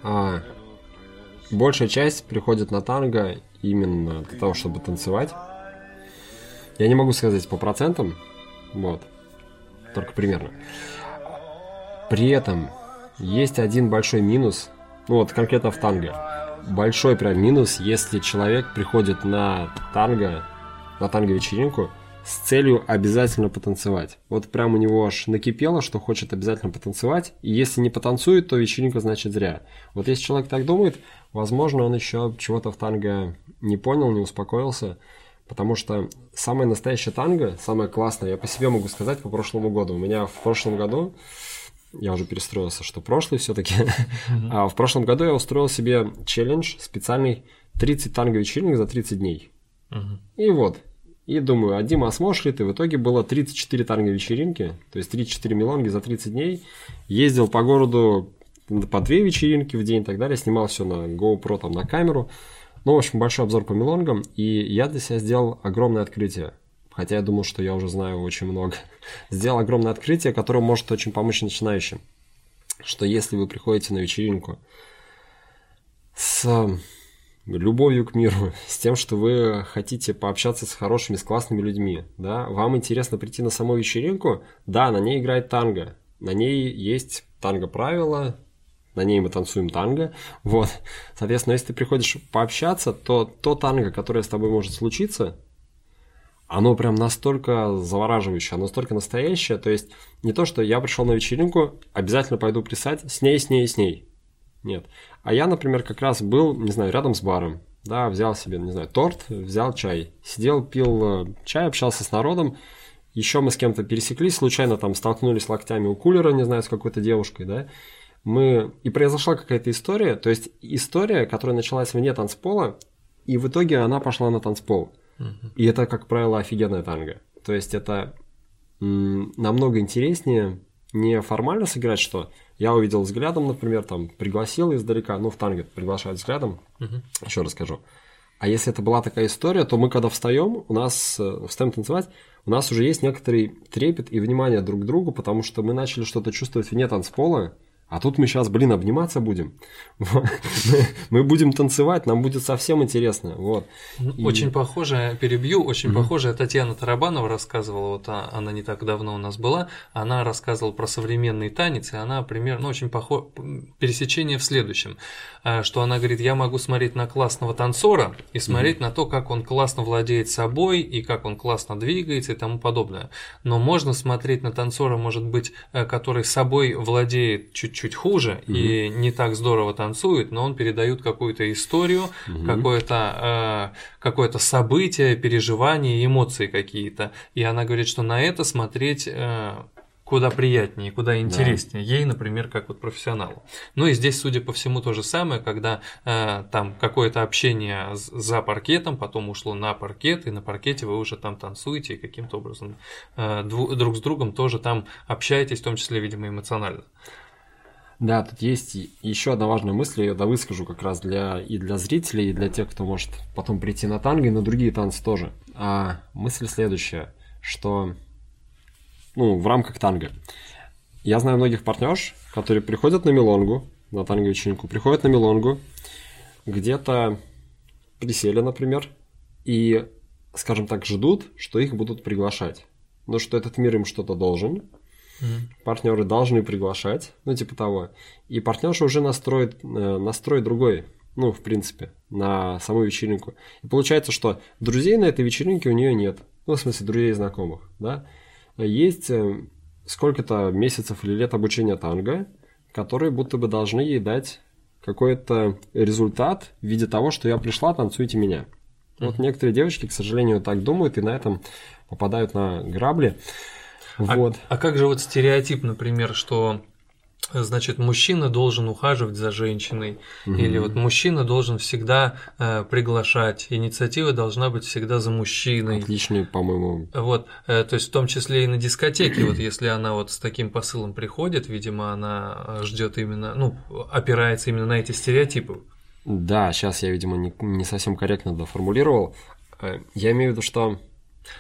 B: А, большая часть приходит на танго именно для того, чтобы танцевать. Я не могу сказать по процентам, вот, только примерно. При этом есть один большой минус, ну вот конкретно в танго. Большой прям минус, если человек приходит на танго, на танго-вечеринку с целью обязательно потанцевать. Вот прям у него аж накипело, что хочет обязательно потанцевать, и если не потанцует, то вечеринка значит зря. Вот если человек так думает, возможно, он еще чего-то в танго не понял, не успокоился, потому что самое настоящее танго, самое классное, я по себе могу сказать по прошлому году. У меня в прошлом году я уже перестроился, что прошлый все-таки. Mm-hmm. А в прошлом году я устроил себе челлендж специальный 30 танго-вечеринок за 30 дней. Mm-hmm. И вот. И думаю, а Дима, а сможешь ли ты? В итоге было 34 танго-вечеринки, то есть 34 мелонги за 30 дней. Ездил по городу по две вечеринки в день и так далее, снимал все на GoPro, там, на камеру. Ну, в общем, большой обзор по мелонгам, и я для себя сделал огромное открытие. Хотя я думал, что я уже знаю очень много, сделал огромное открытие, которое может очень помочь начинающим. Что если вы приходите на вечеринку с любовью к миру, с тем, что вы хотите пообщаться с хорошими, с классными людьми, да, вам интересно прийти на саму вечеринку, да, на ней играет танго, на ней есть танго-правила, на ней мы танцуем танго, вот, соответственно, если ты приходишь пообщаться, то то танго, которое с тобой может случиться, оно прям настолько завораживающее, оно настолько настоящее. То есть не то, что я пришел на вечеринку, обязательно пойду плясать с ней, с ней, с ней. Нет. А я, например, как раз был, не знаю, рядом с баром. Да, взял себе, не знаю, торт, взял чай. Сидел, пил э, чай, общался с народом. Еще мы с кем-то пересеклись, случайно там столкнулись локтями у кулера, не знаю, с какой-то девушкой, да. Мы... И произошла какая-то история, то есть история, которая началась вне танцпола, и в итоге она пошла на танцпол. И это, как правило, офигенная танго. То есть это намного интереснее не формально сыграть, что я увидел взглядом, например, там пригласил издалека, ну в танго приглашают взглядом, uh-huh. еще расскажу. А если это была такая история, то мы когда встаем, у нас э, встаем танцевать, у нас уже есть некоторый трепет и внимание друг к другу, потому что мы начали что-то чувствовать вне танцпола, а тут мы сейчас, блин, обниматься будем. Мы будем танцевать, нам будет совсем интересно. Вот.
A: Ну, очень похоже, перебью, очень похоже, Татьяна Тарабанова рассказывала, вот а, она не так давно у нас была, она рассказывала про современный танец, и она примерно, ну, очень похоже, пересечение в следующем, а, что она говорит, я могу смотреть на классного танцора и смотреть на то, как он классно владеет собой, и как он классно двигается и тому подобное. Но можно смотреть на танцора, может быть, э, который собой владеет чуть-чуть чуть хуже угу. и не так здорово танцует, но он передает какую-то историю, угу. какое-то э, какое событие, переживания, эмоции какие-то. И она говорит, что на это смотреть э, куда приятнее, куда интереснее. Да. Ей, например, как вот профессионалу. Ну и здесь, судя по всему, то же самое, когда э, там какое-то общение за паркетом, потом ушло на паркет, и на паркете вы уже там танцуете и каким-то образом э, друг с другом тоже там общаетесь, в том числе, видимо, эмоционально.
B: Да, тут есть еще одна важная мысль, я ее выскажу как раз для, и для зрителей, и для тех, кто может потом прийти на танго и на другие танцы тоже. А мысль следующая, что ну, в рамках танго. Я знаю многих партнерш, которые приходят на мелонгу, на танго-вечеринку, приходят на мелонгу, где-то присели, например, и, скажем так, ждут, что их будут приглашать. Ну, что этот мир им что-то должен, Mm-hmm. Партнеры должны приглашать, ну, типа того. И партнерша уже настроит, э, настроит другой, ну, в принципе, на саму вечеринку. И получается, что друзей на этой вечеринке у нее нет. Ну, в смысле, друзей и знакомых, да. Есть э, сколько-то месяцев или лет обучения танго, которые будто бы должны ей дать какой-то результат в виде того, что я пришла, танцуйте меня. Вот некоторые девочки, к сожалению, так думают и на этом попадают на грабли.
A: А вот. А, а как же вот стереотип, например, что значит, мужчина должен ухаживать за женщиной, угу. или вот мужчина должен всегда э, приглашать, инициатива должна быть всегда за мужчиной.
B: Отличный, по-моему.
A: Вот, э, то есть в том числе и на дискотеке, вот если она вот с таким посылом приходит, видимо, она э, ждет именно, ну, опирается именно на эти стереотипы.
B: Да, сейчас я, видимо, не, не совсем корректно доформулировал. Э, я имею в виду, что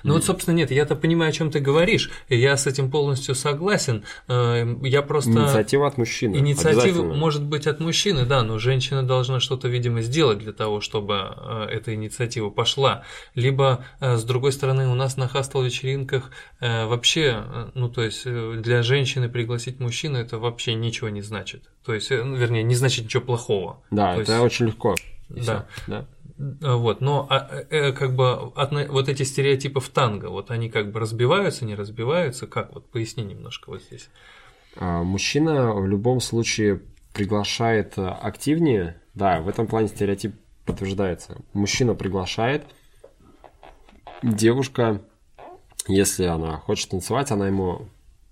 A: ну вот, собственно, нет, я-то понимаю, о чем ты говоришь, и я с этим полностью согласен. Э, я просто...
B: Инициатива от мужчины.
A: Инициатива может быть от мужчины, да, но женщина должна что-то, видимо, сделать для того, чтобы э, эта инициатива пошла. Либо, э, с другой стороны, у нас на хастел-вечеринках вообще, ну, то есть для женщины пригласить мужчину это вообще ничего не значит. То есть, ну, вернее, не значит ничего плохого.
B: Да,
A: то
B: это есть... очень легко.
A: Да. да. А, вот, но а, э, как бы от, вот эти стереотипы в танго, вот они как бы разбиваются, не разбиваются, как вот поясни немножко вот здесь.
B: А, мужчина в любом случае приглашает э, активнее, да, в этом плане стереотип подтверждается. Мужчина приглашает, девушка, если она хочет танцевать, она ему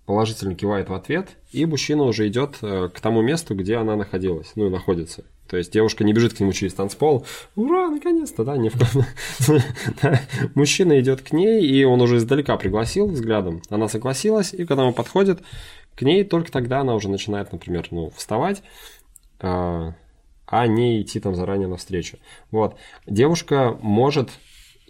B: положительно кивает в ответ, и мужчина уже идет э, к тому месту, где она находилась, ну и находится. То есть девушка не бежит к нему через танцпол. Ура, наконец-то, да, не в... Мужчина идет к ней, и он уже издалека пригласил взглядом. Она согласилась, и когда он подходит к ней, только тогда она уже начинает, например, ну, вставать, а, а не идти там заранее навстречу. Вот. Девушка может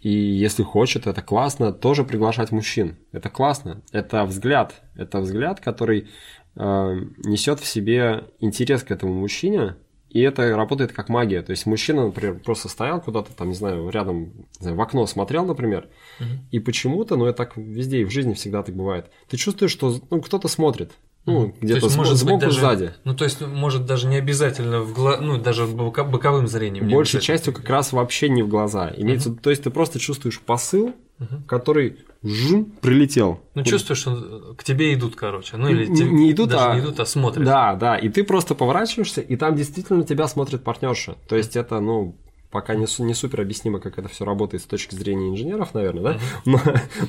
B: и если хочет, это классно, тоже приглашать мужчин. Это классно. Это взгляд. Это взгляд, который э, несет в себе интерес к этому мужчине, и это работает как магия. То есть мужчина, например, просто стоял куда-то там, не знаю, рядом, не знаю, в окно смотрел, например, угу. и почему-то, ну это так везде и в жизни всегда так бывает. Ты чувствуешь, что ну, кто-то смотрит. Ну, где-то сбоку, сбоку даже, сзади.
A: Ну, то есть, может, даже не обязательно в гла... ну, даже боковым зрением.
B: Большей частью как раз вообще не в глаза. Имеется, угу. То есть, ты просто чувствуешь посыл, угу. который жум, прилетел.
A: Ну, чувствуешь, что к тебе идут, короче. Ну, или
B: не, не идут,
A: даже
B: а...
A: не идут, а смотрят.
B: Да, да. И ты просто поворачиваешься, и там действительно тебя смотрит партнерша. То есть, это, ну, пока не, не супер объяснимо, как это все работает с точки зрения инженеров, наверное, да, но,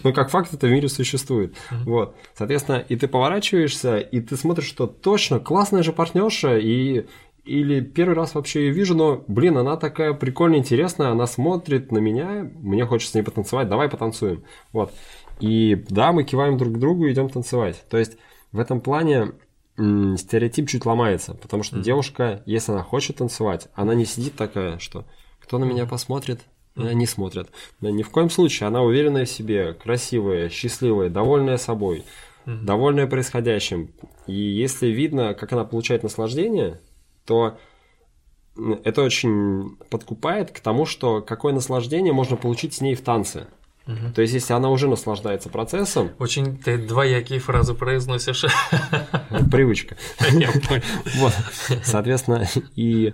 B: но как факт это в мире существует. Вот. Соответственно, и ты поворачиваешься, и ты смотришь, что точно классная же партнерша, и или первый раз вообще ее вижу, но, блин, она такая прикольно интересная, она смотрит на меня, мне хочется с ней потанцевать, давай потанцуем. Вот. И да, мы киваем друг к другу и идем танцевать. То есть в этом плане м- стереотип чуть ломается, потому что mm-hmm. девушка, если она хочет танцевать, она не сидит такая, что кто на меня посмотрит, mm-hmm. не смотрят. Но ни в коем случае, она уверенная в себе, красивая, счастливая, довольная собой, mm-hmm. довольная происходящим. И если видно, как она получает наслаждение, то это очень подкупает к тому, что какое наслаждение можно получить с ней в танце. Угу. То есть, если она уже наслаждается процессом...
A: Очень ты двоякие фразы произносишь.
B: Привычка. Вот. Соответственно, и,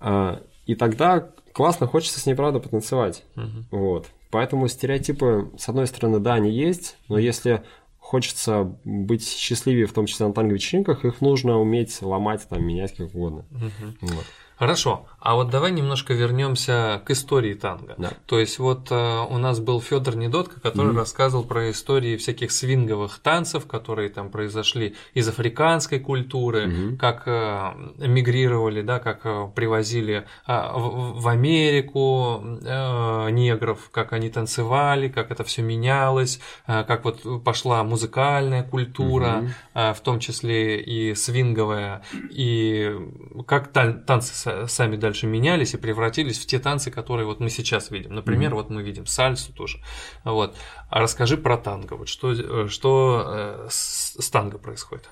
B: а, и тогда классно, хочется с ней, правда, потанцевать. Вот. Поэтому стереотипы, с одной стороны, да, они есть, но если хочется быть счастливее, в том числе на танго-вечеринках, их нужно уметь ломать, там, менять как угодно. Угу.
A: Вот. Хорошо, а вот давай немножко вернемся к истории танго. Да. То есть вот э, у нас был Федор Недотко, который mm-hmm. рассказывал про истории всяких свинговых танцев, которые там произошли из африканской культуры, mm-hmm. как э, мигрировали, да, как э, привозили э, в, в Америку э, негров, как они танцевали, как это все менялось, э, как вот пошла музыкальная культура, mm-hmm. э, в том числе и свинговая, и как тан- танцы сами дальше менялись и превратились в те танцы, которые вот мы сейчас видим. Например, mm-hmm. вот мы видим сальсу тоже. Вот. А расскажи про танго. Вот что, э, что э, с, с танго происходит?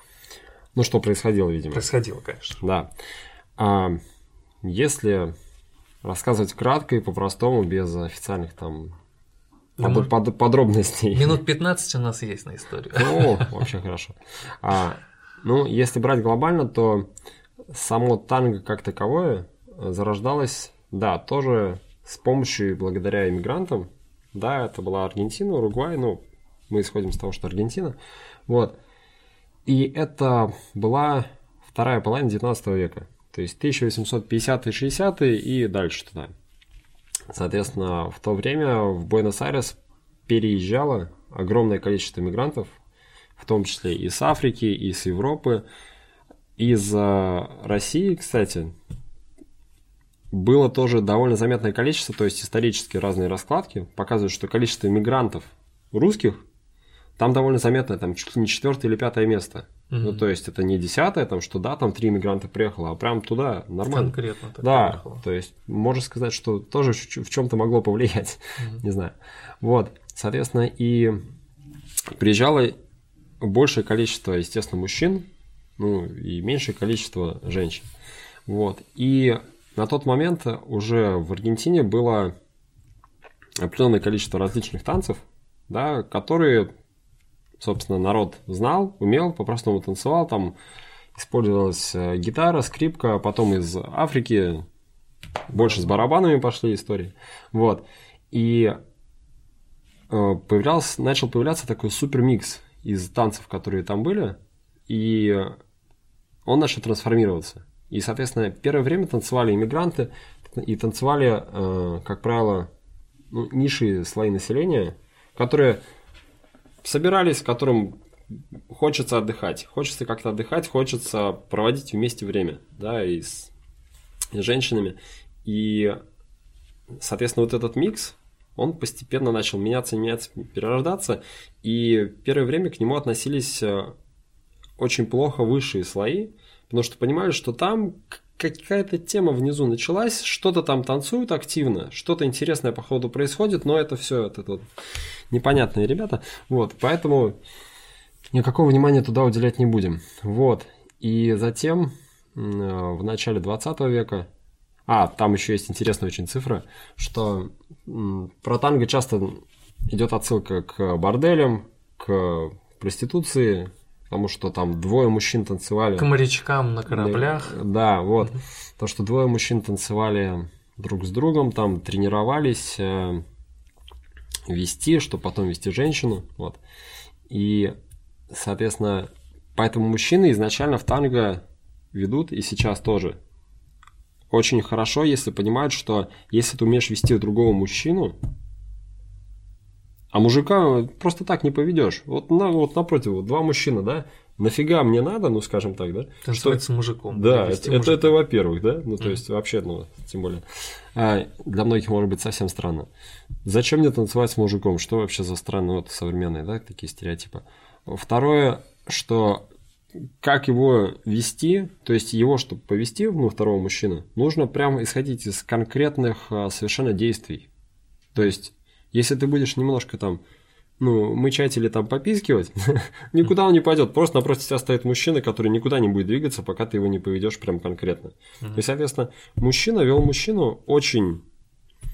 B: Ну, что происходило, видимо.
A: Происходило, конечно.
B: Да. А, если рассказывать кратко и по-простому, без официальных там
A: Да,
B: под- под- подробностей.
A: Минут 15 у нас есть на историю.
B: О, вообще хорошо. А, ну, если брать глобально, то само танго как таковое э, зарождалось, да, тоже с помощью и благодаря иммигрантам. Да, это была Аргентина, Уругвай, ну, мы исходим с того, что Аргентина. Вот. И это была вторая половина 19 века. То есть 1850-е, 60-е и дальше туда. Соответственно, в то время в Буэнос-Айрес переезжало огромное количество мигрантов, в том числе и с Африки, и с Европы. Из э, России, кстати, было тоже довольно заметное количество, то есть исторически разные раскладки показывают, что количество мигрантов русских там довольно заметное, там чуть ли не четвертое или пятое место. Ну,
A: Мгм.
B: то есть это не десятое, там, что да, там три мигранта приехало, а прям туда нормально.
A: Конкретно так
B: Да,
A: приехало.
B: то есть можно сказать, что тоже в чем-то могло повлиять,
A: Мгм.
B: не знаю. Вот, соответственно, и приезжало большее количество, естественно, мужчин, ну и меньшее количество женщин. Вот, и на тот момент уже в Аргентине было определенное количество различных танцев, да, которые, собственно, народ знал, умел, по-простому танцевал, там использовалась э, гитара, скрипка, потом из Африки больше с барабанами пошли истории. Вот. И э, появлялся, начал появляться такой супермикс из танцев, которые там были, и он начал трансформироваться. И, соответственно, первое время танцевали иммигранты, и танцевали, э, как правило, ну, низшие слои населения, которые собирались, которым хочется отдыхать. Хочется как-то отдыхать, хочется проводить вместе время, да, и с женщинами. И, соответственно, вот этот микс, он постепенно начал меняться, меняться, перерождаться. И первое время к нему относились э, очень плохо высшие слои, потому что понимали, что там какая-то тема внизу началась, что-то там танцуют активно, что-то интересное по ходу происходит, но это все это вот непонятные ребята. Вот, поэтому никакого внимания туда уделять не будем. Вот. И затем э, в начале 20 века а, там еще есть интересная очень цифра, что про танго часто идет отсылка к борделям, к проституции, потому что там двое мужчин танцевали.
A: К морячкам на кораблях.
B: Да, вот.
A: Мгм.
B: То, что двое мужчин танцевали друг с другом, там тренировались э, вести, чтобы потом вести женщину. Вот. И, соответственно, поэтому мужчины изначально в танго ведут, и сейчас тоже, очень хорошо, если понимают, что если ты умеешь вести другого мужчину, а мужика просто так не поведешь. Вот, на, вот напротив, вот два мужчины, да? Нафига мне надо, ну скажем так, да?
A: Танцевать с мужиком.
B: Да, это, это,
A: мужика.
B: это во-первых, да? Ну, то
A: Мгм.
B: есть, вообще, ну, тем более. А, для многих может быть совсем странно. Зачем мне танцевать с мужиком? Что вообще за странные, вот, современные, да, такие стереотипы? Второе, что как его вести, то есть его, чтобы повести, ну, второго мужчину, нужно прямо исходить из конкретных а, совершенно действий. То есть, если ты будешь немножко там, ну, мычать или там попискивать, никуда он не пойдет. Просто напротив тебя стоит мужчина, который никуда не будет двигаться, пока ты его не поведешь прям конкретно. И, соответственно, мужчина вел мужчину очень...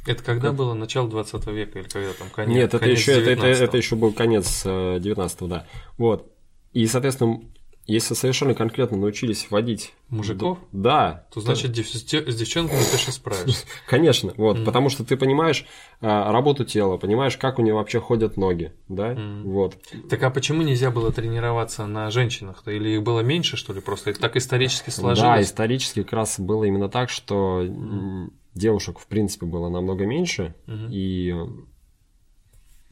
A: Это когда было начало 20 века или когда там конец?
B: Нет, это
A: конец
B: еще, это, это,
A: 19-го?
B: это еще был конец 19 да. Вот. И, соответственно, если совершенно конкретно научились водить...
A: Мужиков?
B: Да.
A: То значит, дев- с де- с девчонками ты сейчас справишься.
B: Конечно, вот,
A: Мгм.
B: потому что ты понимаешь а, работу тела, понимаешь, как у него вообще ходят ноги, да,
A: Мгм.
B: вот.
A: Так а почему нельзя было тренироваться на женщинах-то? Или их было меньше, что ли? Просто так исторически сложилось?
B: Да, исторически как раз было именно так, что м, девушек, в принципе, было намного меньше,
A: Мгм.
B: и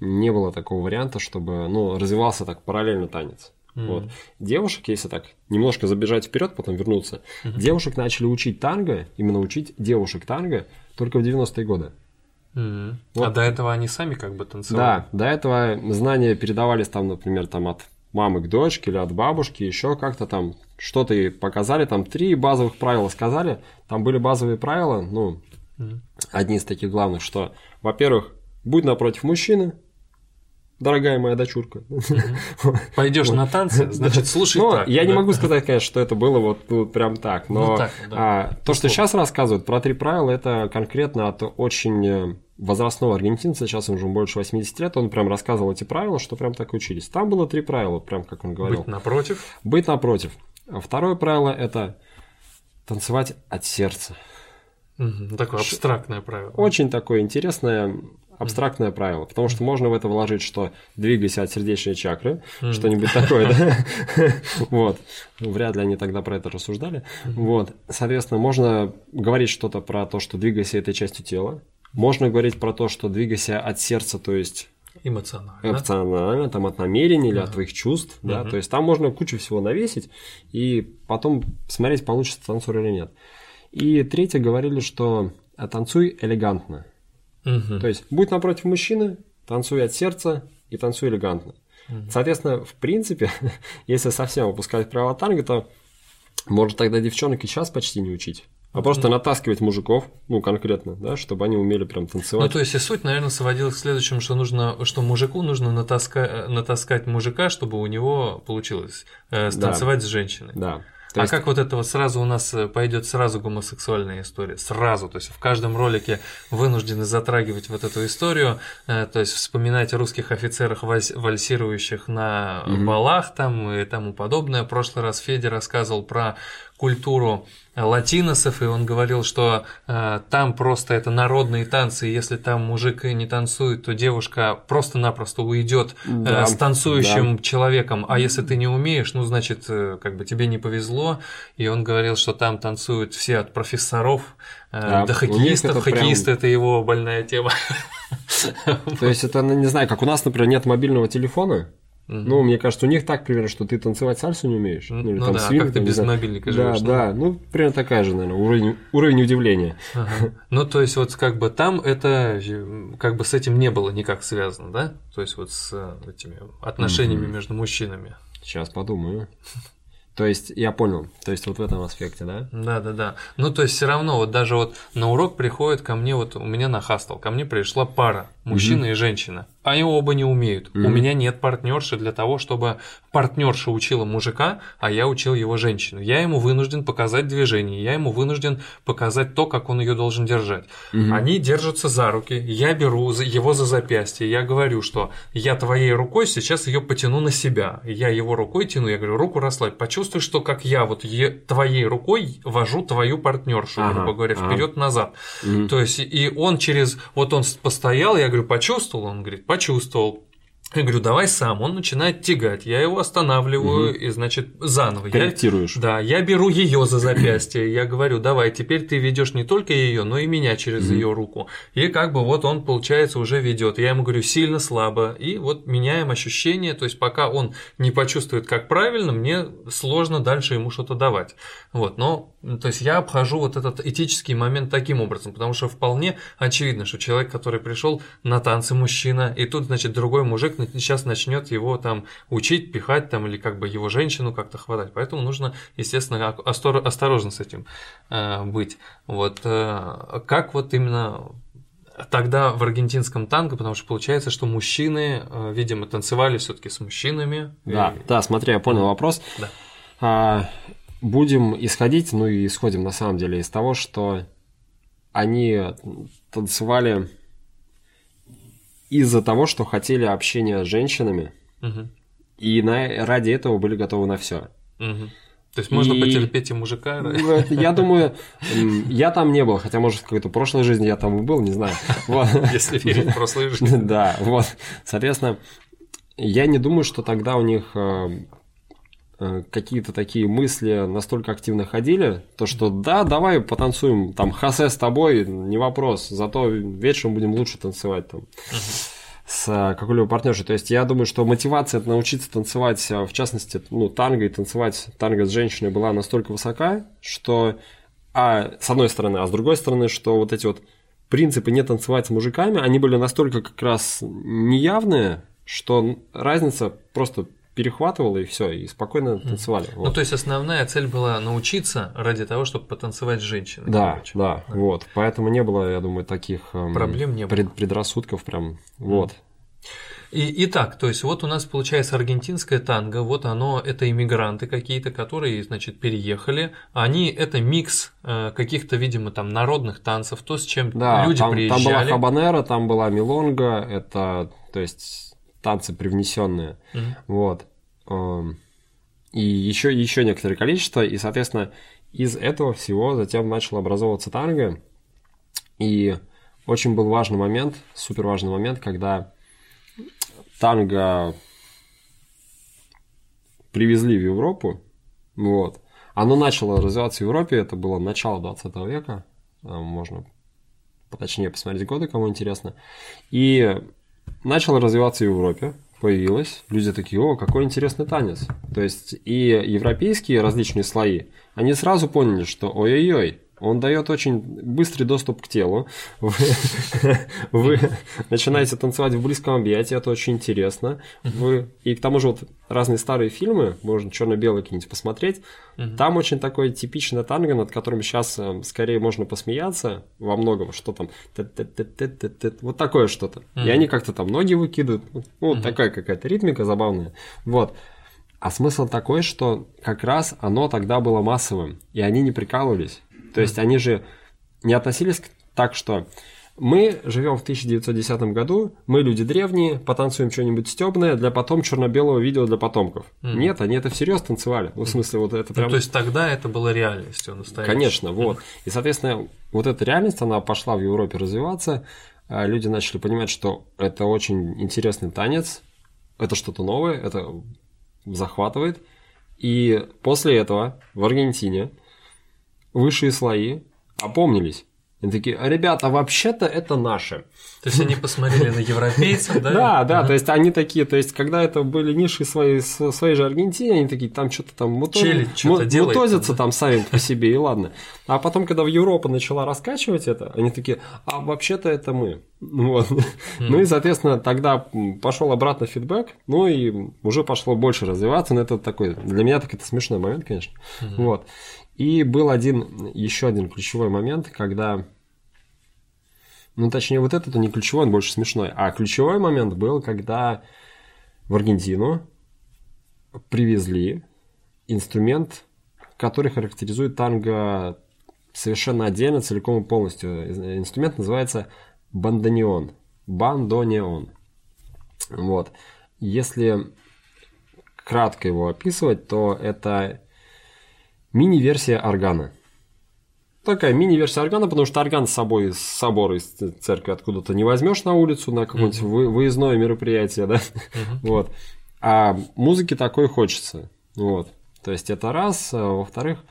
B: не было такого варианта, чтобы, ну, развивался так параллельно танец.
A: Мгм.
B: Вот. Девушек, если так немножко забежать вперед, потом вернуться,
A: Мгм.
B: девушек начали учить танго, именно учить девушек танго только в 90-е годы.
A: Мгм.
B: Вот.
A: А до этого они сами как бы танцевали?
B: Да, до этого знания передавались там, например, там от мамы к дочке или от бабушки, еще как-то там что-то ей показали, там три базовых правила сказали, там были базовые правила, ну,
A: Мгм.
B: одни из таких главных, что, во-первых, будь напротив мужчины, дорогая моя дочурка.
A: Пойдешь на танцы, значит, слушай
B: ну,
A: так.
B: Я не могу сказать, конечно, что это было вот, прям так, но
A: Ну, так, да.
B: а, то, что сейчас рассказывают про три правила, это конкретно от очень э, возрастного аргентинца, сейчас ему уже больше 80 лет, он прям рассказывал эти правила, что прям так учились. Там было три правила, прям как он говорил.
A: Быть напротив.
B: Быть напротив. Второе правило – это танцевать от сердца.
A: Мгм, Такое абстрактное правило.
B: Очень такое интересное, абстрактное правило, потому что можно в это вложить, что двигайся от сердечной чакры,
A: Мгм.
B: что-нибудь такое, да? Вот. Ну, Вряд ли они тогда про это рассуждали. Вот. Соответственно, можно говорить что-то про то, что двигайся этой частью тела. Можно говорить про то, что двигайся от сердца, то есть
A: Эмоционально.
B: эмоционально, там, от намерений или от твоих чувств, да, то есть там можно кучу всего навесить и потом смотреть, получится танцор или нет. И третье говорили, что танцуй элегантно. То есть будь напротив мужчины, танцуй от сердца и танцуй элегантно. Соответственно, в принципе, если совсем опускать правила танго, то можно тогда девчонок и сейчас почти не учить. А просто натаскивать мужиков, ну, конкретно, да, чтобы они умели прям
A: Ну,
B: танцевать.
A: то есть, и суть, наверное, сводилась к следующему, что нужно, что мужику нужно натаска- натаскать мужика, чтобы у него получилось э, станцевать с женщиной.
B: Да. То
A: а
B: есть-
A: как вот это вот сразу у нас э, пойдет сразу гомосексуальная история? Сразу. То есть в каждом ролике вынуждены затрагивать вот эту историю, э, то есть вспоминать о русских офицерах, вальс- вальсирующих на балах там и тому подобное. В прошлый раз Федя рассказывал про культуру латиносов, и он говорил, что э, там просто это народные танцы, и если там мужик не танцует, то девушка просто-напросто уйдет э,
B: Да,
A: с танцующим человеком, а если ты не умеешь, ну, значит, э, как бы тебе не повезло, и он говорил, что там танцуют все от профессоров э,
B: Да,
A: до хоккеистов,
B: это прям-
A: хоккеисты это его больная тема.
B: То есть это, ну, не знаю, как у нас, например, нет мобильного телефона. Ну, мне кажется, у них так примерно, что ты танцевать сальсу не умеешь.
A: Ну
B: или
A: да,
B: там
A: а
B: свинг,
A: как ты без
B: знаю.
A: мобильника
B: Да,
A: живешь? ну?
B: да, ну, примерно такая же, наверное, уровень, уровень удивления.
A: Ага. Ну, то есть, вот как бы там это как бы с этим не было никак связано, да? То есть, вот с э, этими отношениями
B: Мгм.
A: между мужчинами.
B: Сейчас подумаю. То есть, я понял, то есть вот в этом аспекте, да?
A: Да, да, да. Ну, то есть, все равно, вот даже вот на урок приходит ко мне, вот у меня на хастел, ко мне пришла пара, мужчина и женщина. Они оба не умеют. У
B: Мгм.
A: меня нет партнерши для того, чтобы партнерша учила мужика, а я учил его женщину. Я ему вынужден показать движение, я ему вынужден показать то, как он ее должен держать.
B: Мгм.
A: Они держатся за руки, я беру его за запястье, я говорю, что я твоей рукой сейчас ее потяну на себя. Я его рукой тяну, я говорю, руку расслабь, почувствуй, что как я вот е- твоей рукой вожу твою партнершу,
B: Ага,
A: грубо говоря,
B: ага.
A: вперед-назад.
B: Мгм.
A: То есть, и он через, вот он постоял, я говорю, почувствовал, он говорит, почувствовал. Я говорю, давай сам. Он начинает тягать. Я его останавливаю и, значит, заново. Я-
B: Корректируешь.
A: да, я беру ее за запястье, я говорю, давай, теперь ты ведешь не только ее, но и меня через ее руку. И как бы вот он, получается, уже ведет. Я ему говорю, сильно, слабо. И вот меняем ощущения, то есть пока он не почувствует, как правильно, мне сложно дальше ему что-то давать. Вот, но, то есть я обхожу вот этот этический момент таким образом, потому что вполне очевидно, что человек, который пришел на танцы мужчина, и тут, значит, другой мужик сейчас начнет его там учить, пихать там, или как бы его женщину как-то хватать. Поэтому нужно, естественно, осторожно с этим э, быть. Вот э, как вот именно тогда в аргентинском танго, потому что получается, что мужчины, э, видимо, танцевали все-таки с мужчинами.
B: Да,
A: И-
B: да, смотри, я понял вопрос.
A: Да.
B: А, будем исходить, ну и исходим на самом деле из того, что они танцевали из-за того, что хотели общения с женщинами,
A: Мгм.
B: и на, ради этого были готовы на все.
A: Мгм. То есть можно
B: И-
A: потерпеть и мужика. да?
B: Ну, это, Я думаю, я там не был, хотя, может, в какой-то прошлой жизни я там и был, не знаю. Вот.
A: Если верить в прошлую жизнь.
B: Да, вот. Соответственно, я не думаю, что тогда у них э, какие-то такие мысли настолько активно ходили, то что да, давай потанцуем, там, хасе с тобой, не вопрос, зато вечером будем лучше танцевать там с э, какой-либо партнершей. То есть я думаю, что мотивация это научиться танцевать, э, в частности, ну, танго и танцевать танго с женщиной была настолько высока, что, а, с одной стороны, а с другой стороны, что вот эти вот принципы не танцевать с мужиками, они были настолько как раз неявные, что разница просто перехватывала и все, и спокойно танцевали.
A: Ну,
B: Вот.
A: то есть основная цель была научиться ради того, чтобы потанцевать с женщиной.
B: Да,
A: короче.
B: да, вот. Поэтому не было, я думаю, таких эм,
A: Проблем не было.
B: пред- предрассудков прям. Вот.
A: И, итак, то есть вот у нас получается аргентинское танго, вот оно, это иммигранты какие-то, которые, значит, переехали, они, это микс э, каких-то, видимо, там народных танцев, то, с чем
B: да,
A: люди
B: там,
A: приезжали.
B: Там была хабанера, там была милонга, это, то есть, танцы привнесенные,
A: Мгм.
B: вот. Эм, И еще, еще некоторое количество, и, соответственно, из этого всего затем начал образовываться танго, и очень был важный момент, супер важный момент, когда танго привезли в Европу, вот. Оно начало развиваться в Европе, это было начало 20 века, э, можно поточнее посмотреть годы, кому интересно. И начало развиваться в Европе, появилось, люди такие, о, какой интересный танец. То есть и европейские различные слои, они сразу поняли, что ой-ой-ой, он дает очень быстрый доступ к телу. Вы, вы начинаете танцевать в близком объятии, это очень интересно. Вы, и к тому же вот разные старые фильмы, можно черно-белые какие-нибудь посмотреть, там очень такой типичный танго, над которым сейчас э, скорее можно посмеяться во многом, что там вот такое что-то. И они как-то там ноги выкидывают, ну, вот такая какая-то ритмика забавная. Вот. А смысл такой, что как раз оно тогда было массовым, и они не прикалывались. То есть они же не относились так, что мы живем в 1910 году, мы люди древние, потанцуем что-нибудь стебное для потом черно-белого видео для потомков. Нет, они это всерьез танцевали. Ну, в смысле, вот это
A: Ну,
B: прям...
A: то есть тогда это было реальностью настоящей.
B: Конечно, вот. И, соответственно, вот эта реальность, она пошла в Европе развиваться. а Люди начали понимать, что это очень интересный танец, это что-то новое, это захватывает. И после этого в Аргентине высшие слои опомнились. Они такие, «А, ребята, вообще-то это наше.
A: То есть они посмотрели на европейцев, да?
B: Да, да, то есть они такие, то есть когда это были ниши своей, своей же Аргентине, они такие, там что-то там мутозятся там сами по себе, и ладно. А потом, когда в Европа начала раскачивать это, они такие, а вообще-то это мы. Ну Вот. Ну и, соответственно, тогда пошел обратно фидбэк, ну и уже пошло больше развиваться, но это такой, для меня так это смешной момент, конечно. Вот. И был один, еще один ключевой момент, когда ну, точнее, вот этот не ключевой, он больше смешной. А ключевой момент был, когда в Аргентину привезли инструмент, который характеризует танго совершенно отдельно, целиком и полностью. Инструмент называется бандонеон. Бандонеон. Вот. Если кратко его описывать, то это мини-версия органа. Такая мини-версия органа, потому что орган с собой с собора из церкви откуда-то не возьмешь на улицу на какое-нибудь вы- выездное мероприятие, да? Вот. А музыки такой хочется. Вот. То есть это раз. А Во-вторых,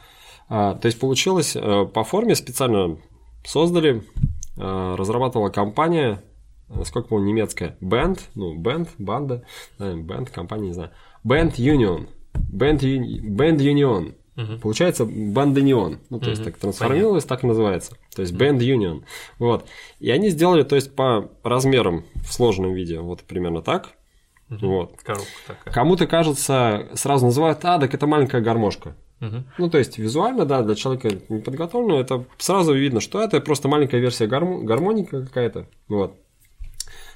B: а, то есть получилось э, по форме специально создали, э, разрабатывала компания, насколько помню, немецкая, Band, ну, Band, банда, да, Band, компания, не знаю, Band Union, Band, Band Union,
A: Мгм.
B: Получается бандонион. Ну, то есть
A: Мгм.
B: так трансформировалось, так и называется. То есть Band Union. Вот. И они сделали, то есть по размерам в сложном виде, вот примерно так. Вот.
A: Коробка такая.
B: Кому-то кажется, сразу называют, а, так это маленькая гармошка.
A: Мгм.
B: Ну, то есть визуально, да, для человека неподготовленного, это сразу видно, что это просто маленькая версия гармо- гармоника какая-то. Вот.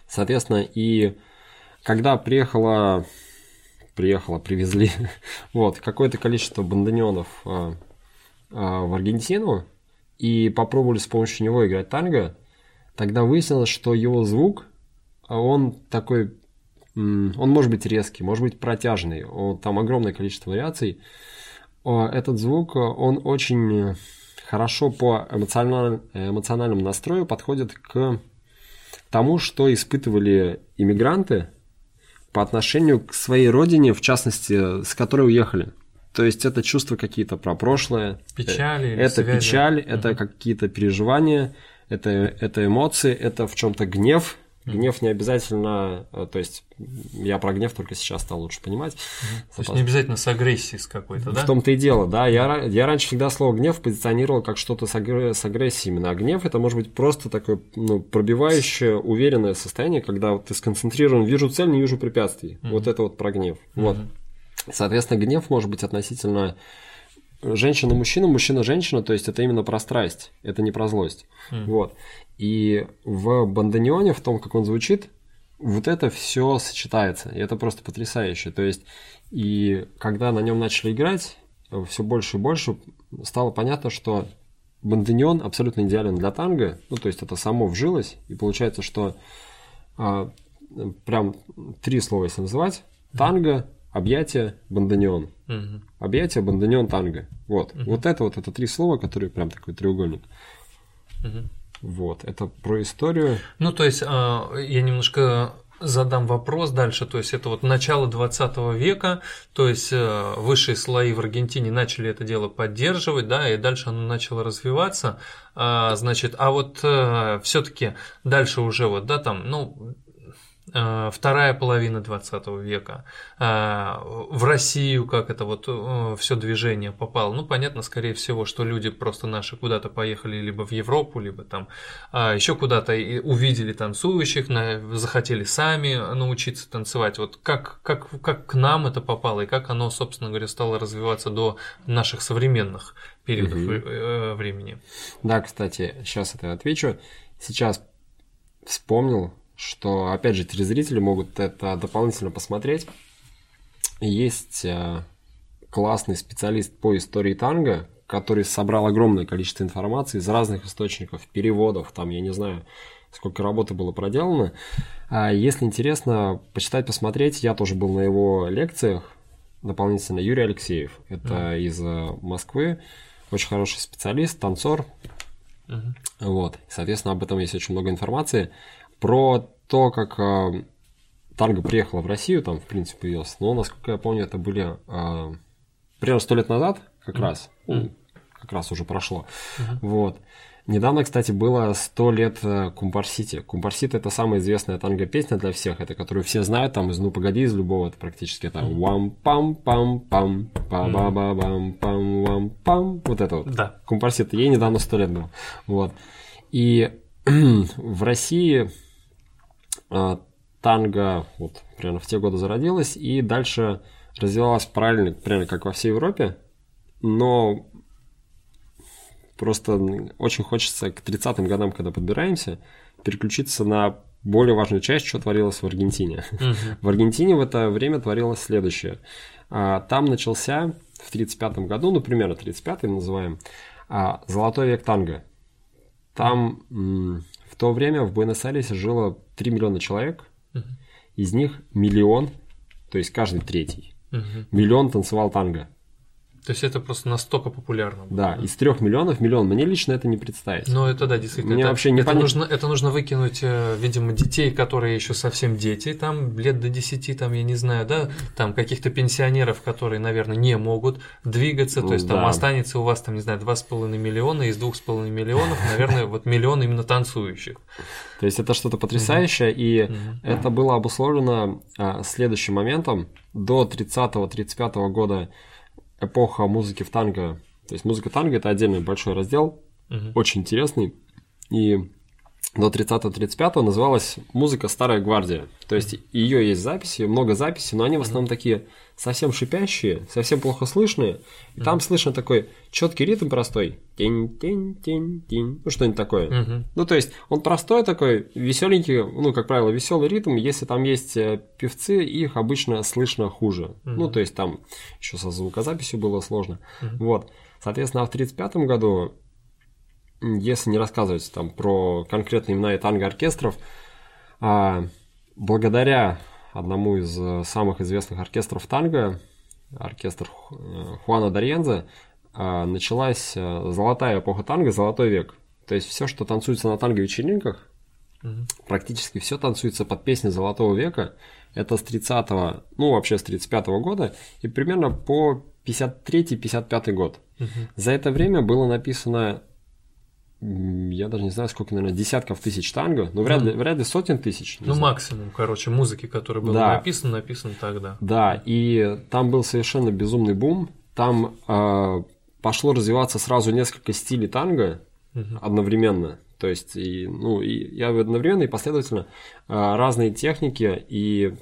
B: Соответственно, и когда приехала, приехала, привезли. Вот, какое-то количество бандонеонов а, а, в Аргентину и попробовали с помощью него играть танго, тогда выяснилось, что его звук, а он такой, он может быть резкий, может быть протяжный, он- там огромное количество вариаций. О, Этот звук, он очень хорошо по эмоциональ- эмоциональному настрою подходит к тому, что испытывали иммигранты по отношению к своей родине, в частности, с которой уехали. То есть это чувства какие-то про прошлое.
A: Печали
B: Это
A: связи.
B: печаль, это какие-то переживания, это, это эмоции, это в чем-то гнев. Гнев не обязательно, э, то есть я про гнев только сейчас стал лучше понимать.
A: То есть не обязательно с агрессией с какой-то, да?
B: В том-то и дело, да. Я, я раньше всегда слово гнев позиционировал как что-то с, агр- с агрессией именно. А гнев это может быть просто такое ну, пробивающее, уверенное состояние, когда вот ты сконцентрирован, вижу цель, не вижу препятствий. Вот это вот про гнев. Вот. Соответственно, гнев может быть относительно женщина-мужчина, мужчина-женщина, то есть это именно про страсть, это не про злость. Вот. И в бандонеоне, в том, как он звучит, вот это все сочетается, и это просто потрясающе. То есть, и когда на нем начали играть, все больше и больше стало понятно, что банденьон абсолютно идеален для танго, ну, то есть это само вжилось, и получается, что а, прям три слова, если называть, танго, объятие, банденьон.
A: Мгм.
B: Объятие, банденьон, танго. Вот. Вот это вот, это три слова, которые прям такой треугольник.
A: Мгм.
B: Вот. Это про историю.
A: Ну, то есть, а, я немножко задам вопрос дальше. То есть, это вот начало 20 века, то есть, э, высшие слои в Аргентине начали это дело поддерживать, да, и дальше оно начало развиваться. А, Значит, а вот все-таки дальше уже вот, да, там, ну, э, вторая половина 20 века, а, в Россию как это вот все движение попало. Ну, понятно, скорее всего, что люди просто наши куда-то поехали либо в Европу, либо там еще куда-то и увидели танцующих, захотели сами научиться танцевать. Вот как, как, как к нам это попало и как оно, собственно говоря, стало развиваться до наших современных периодов э, времени.
B: Да, кстати, сейчас это отвечу. Сейчас вспомнил, что, опять же, телезрители могут это дополнительно посмотреть. Есть э, классный специалист по истории танго, который собрал огромное количество информации из разных источников, переводов, там, я не знаю, сколько работы было проделано. А если интересно почитать, посмотреть, я тоже был на его лекциях дополнительно. Юрий Алексеев, это из э, Москвы, очень хороший специалист, танцор,
A: Мгм.
B: вот, соответственно, об этом есть очень много информации. Про то, как э, танго приехала в Россию, там, в принципе, появился. Но, насколько я помню, это были э, примерно сто лет назад, как раз. Ну, как раз уже прошло. Вот. Недавно, кстати, было 100 лет э, Кумпарсити. Кумпарсити это самая известная танго-песня для всех, это которую все знают, там из «Ну, погоди», из любого, это практически это «Вам пам пам пам па ба ба бам пам вам пам вот это вот.
A: Да.
B: Кумпарсите, ей недавно сто лет было. Вот. И в России танго вот примерно в те годы зародилась и дальше развивалась параллельно, примерно как во всей Европе, но просто очень хочется к 30-м годам, когда подбираемся, переключиться на более важную часть, что творилось в Аргентине.
A: Мгм.
B: В Аргентине в это время творилось следующее. А, Там начался в 1935 году, ну, примерно 35-й называем, а, золотой век танго. Там то время в Буэнос-Айресе жило 3 миллиона человек,
A: Мгм.
B: из них миллион, то есть каждый третий,
A: Мгм.
B: миллион танцевал танго.
A: То есть это просто настолько популярно. было.
B: Да, из трех миллионов миллион. Мне лично это не представить.
A: Ну, это да, действительно.
B: Мне
A: это,
B: вообще не
A: это,
B: понятно.
A: нужно, это нужно выкинуть, э, видимо, детей, которые еще совсем дети, там, лет до 10, там, я не знаю, да, там, каких-то пенсионеров, которые, наверное, не могут двигаться, то
B: Ну
A: есть там
B: да.
A: останется у вас, там, не знаю, 2,5 миллиона, из 2,5 миллионов, наверное, вот миллион именно танцующих.
B: То есть это что-то потрясающее, и это было обусловлено а, следующим моментом. До 30-35 года эпоха музыки в танго, то есть музыка танго это отдельный большой раздел,
A: Мгм.
B: очень интересный, и до 30-35 называлась музыка «Старая гвардия». То есть ее есть записи, много записей, но они в основном такие совсем шипящие, совсем плохо слышные. И там слышно такой четкий ритм простой. Тень-тень-тень-тень. Ну, что-нибудь такое. Ну, то есть, он простой такой, веселенький, ну, как правило, веселый ритм. Если там есть э, певцы, их обычно слышно хуже. Ну, то есть, там еще со звукозаписью было сложно. Вот. Соответственно, а в 1935 году, если не рассказывать там про конкретные имена и танго-оркестров, а, благодаря одному из э, самых известных оркестров танго, оркестр э, Хуана Дарьензе, а, началась э, золотая эпоха танго, золотой век. То есть все, что танцуется на танго-вечеринках,
A: Мгм.
B: практически все танцуется под песни Золотого века. Это с 30 ну вообще с 35 года и примерно по 53-55 год.
A: Мгм.
B: За это время было написано, я даже не знаю, сколько, наверное, десятков тысяч танго, но вряд ли, вряд ли сотен тысяч.
A: Ну,
B: знаю.
A: максимум, короче, музыки, которая была
B: Да.
A: написана, написана тогда.
B: Да, и там был совершенно безумный бум. Там э, пошло развиваться сразу несколько стилей танго
A: Мгм.
B: одновременно. То есть, и, ну, и я одновременно и последовательно э, разные техники и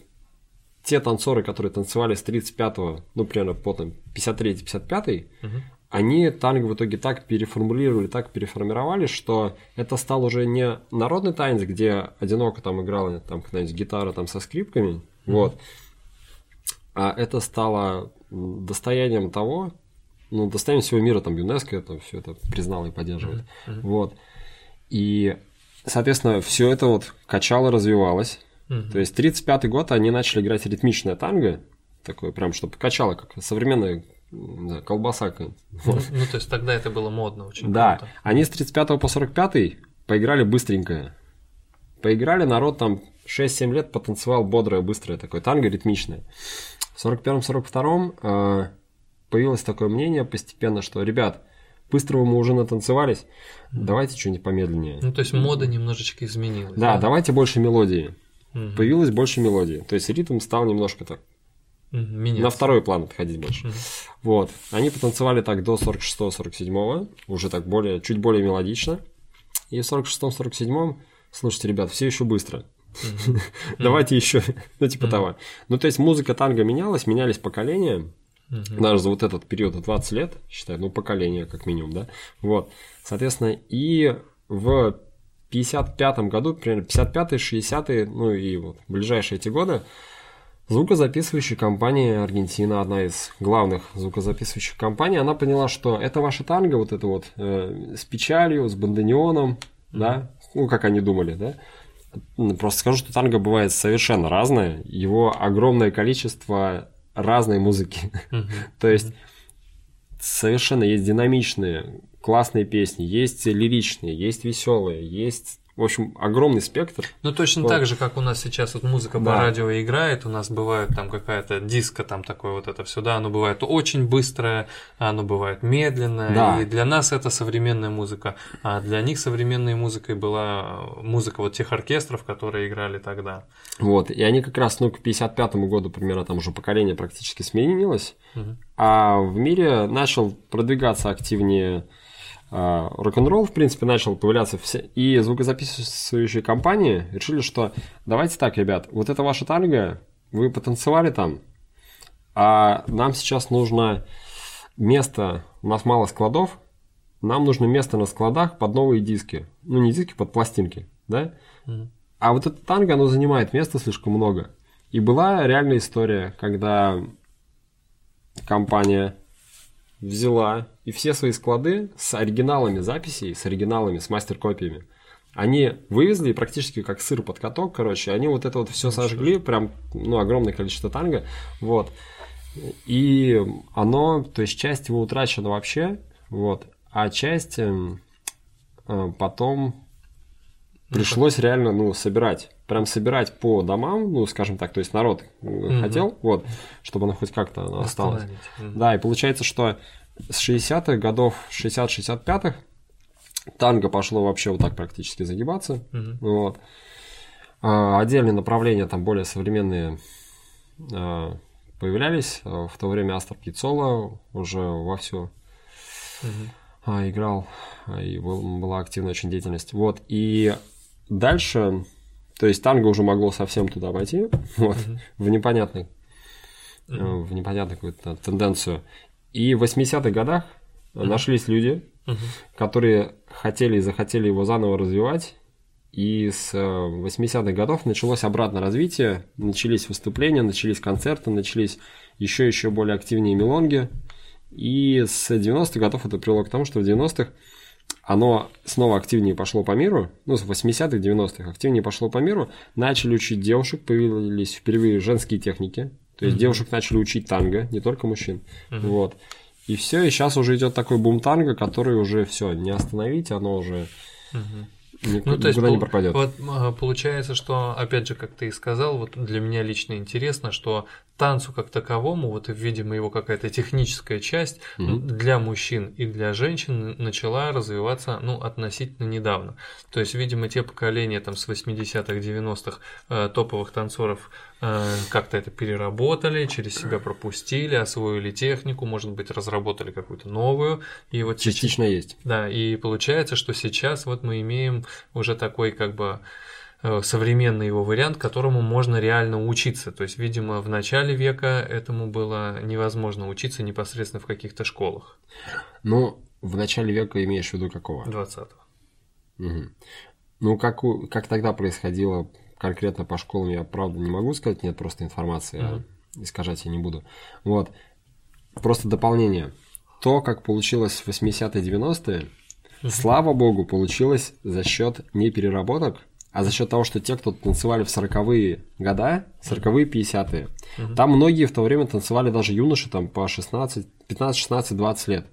B: те танцоры, которые танцевали с 35 ну, примерно по там 53-55,
A: Мгм.
B: Они танго в итоге так переформулировали, так переформировали, что это стал уже не народный танец, где одиноко там играла там какая-нибудь гитара там со скрипками, mm-hmm. вот, а это стало достоянием того, ну, достоянием всего мира, там ЮНЕСКО это все это признало и поддерживает, mm-hmm. вот, и, соответственно, все это вот качало, развивалось, mm-hmm. то есть 35-й год они начали играть ритмичное танго, такое прям, чтобы качало, как современная да, колбаса.
A: Ну, ну, то есть тогда это было модно очень.
B: Да, круто. они с 35 по 45 поиграли быстренько. Поиграли, народ там 6-7 лет потанцевал бодрое, быстрое такое танго ритмичное. В 41-42 э, появилось такое мнение постепенно, что, ребят, быстрого мы уже натанцевались, давайте что-нибудь помедленнее.
A: Ну, то есть мода немножечко изменилась.
B: Да, да? давайте больше мелодии. Угу. Появилось больше мелодии. То есть ритм стал немножко так Меняться. На второй план отходить больше. Угу. Вот. Они потанцевали так до 46-47, уже так более, чуть более мелодично. И в 46-47, слушайте, ребят, все еще быстро. Давайте еще, ну типа того. Ну то есть музыка танго менялась, менялись поколения. Даже за вот этот период 20 лет, считаю, ну поколение как минимум, да. Вот. Соответственно, и в 55 году, примерно 55-е, 60-е, ну и вот ближайшие эти годы, Звукозаписывающая компания Аргентина, одна из главных звукозаписывающих компаний, она поняла, что это ваша танго, вот это вот э, с печалью, с бандонеоном, mm-hmm. да, ну как они думали, да. Просто скажу, что танго бывает совершенно разное, его огромное количество разной музыки. Mm-hmm. То есть совершенно есть динамичные, классные песни, есть лиричные, есть веселые, есть в общем, огромный спектр.
A: Ну, точно вот. так же, как у нас сейчас вот музыка да. по радио играет, у нас бывает там какая-то диско, там такое вот это все, да, оно бывает очень быстрое, оно бывает медленное, да. и для нас это современная музыка, а для них современной музыкой была музыка вот тех оркестров, которые играли тогда.
B: Вот, и они как раз, ну, к 55 году примерно там уже поколение практически сменилось, угу. а в мире начал продвигаться активнее рок-н-ролл, в принципе, начал появляться все, и звукозаписывающие компании решили, что давайте так, ребят, вот это ваша танго, вы потанцевали там, а нам сейчас нужно место, у нас мало складов, нам нужно место на складах под новые диски. Ну, не диски, под пластинки, да? Mm-hmm. А вот это танго, оно занимает места слишком много. И была реальная история, когда компания взяла и все свои склады с оригиналами записей, с оригиналами, с мастер-копиями, они вывезли практически как сыр под каток, короче, они вот это вот все сожгли, прям, ну, огромное количество танго, вот, и оно, то есть часть его утрачена вообще, вот, а часть э, потом пришлось реально, ну, собирать, прям собирать по домам, ну, скажем так, то есть народ mm хотел, вот, чтобы оно хоть как-то осталось. mm Да, и получается, что с 60-х годов, 60-65-х, танго пошло вообще вот так практически загибаться. Mm-hmm. Вот. А, отдельные направления, там более современные, а, появлялись. В то время Астер Пиццола уже вовсю mm-hmm. а, играл, и был, была активная очень деятельность. Вот. И дальше, то есть танго уже могло совсем туда войти, вот, mm-hmm. в непонятный mm-hmm. в непонятную какую-то тенденцию. И в 80-х годах mm-hmm. нашлись люди, mm-hmm. которые хотели и захотели его заново развивать. И с 80-х э, годов началось обратное развитие, начались выступления, начались концерты, начались еще еще более активнее мелонги. И с 90-х годов это привело к тому, что в 90-х оно снова активнее пошло по миру, ну, с 80-х, 90-х активнее пошло по миру, начали учить девушек, появились впервые женские техники, то есть mm-hmm. девушек начали учить танго, не только мужчин. Mm-hmm. Вот. И все, и сейчас уже идет такой бум танго, который уже все, не остановить, оно уже mm-hmm. Никуда, ну, то есть, не пропадет.
A: Вот, а, получается, что, опять же, как ты и сказал, вот для меня лично интересно, что танцу как таковому, вот видимо его какая-то техническая часть угу. для мужчин и для женщин начала развиваться ну, относительно недавно. То есть, видимо, те поколения там с 80-х, 90-х э, топовых танцоров э, как-то это переработали, через себя пропустили, освоили технику, может быть, разработали какую-то новую.
B: И вот Частично
A: сейчас,
B: есть.
A: Да, и получается, что сейчас вот мы имеем уже такой как бы современный его вариант, которому можно реально учиться. То есть, видимо, в начале века этому было невозможно учиться непосредственно в каких-то школах.
B: Ну, в начале века имеешь в виду какого?
A: 20-го.
B: Угу. Ну, как, у- как тогда происходило конкретно по школам, я правда не могу сказать, нет просто информации, а искажать я не буду. Вот. Просто дополнение. То, как получилось в 80-е 90-е, слава богу, получилось за счет не переработок, а за счет того, что те, кто танцевали в 40-е года, 40-е, 50-е, там многие в то время танцевали даже юноши там по 16, 15, 16, 20 лет.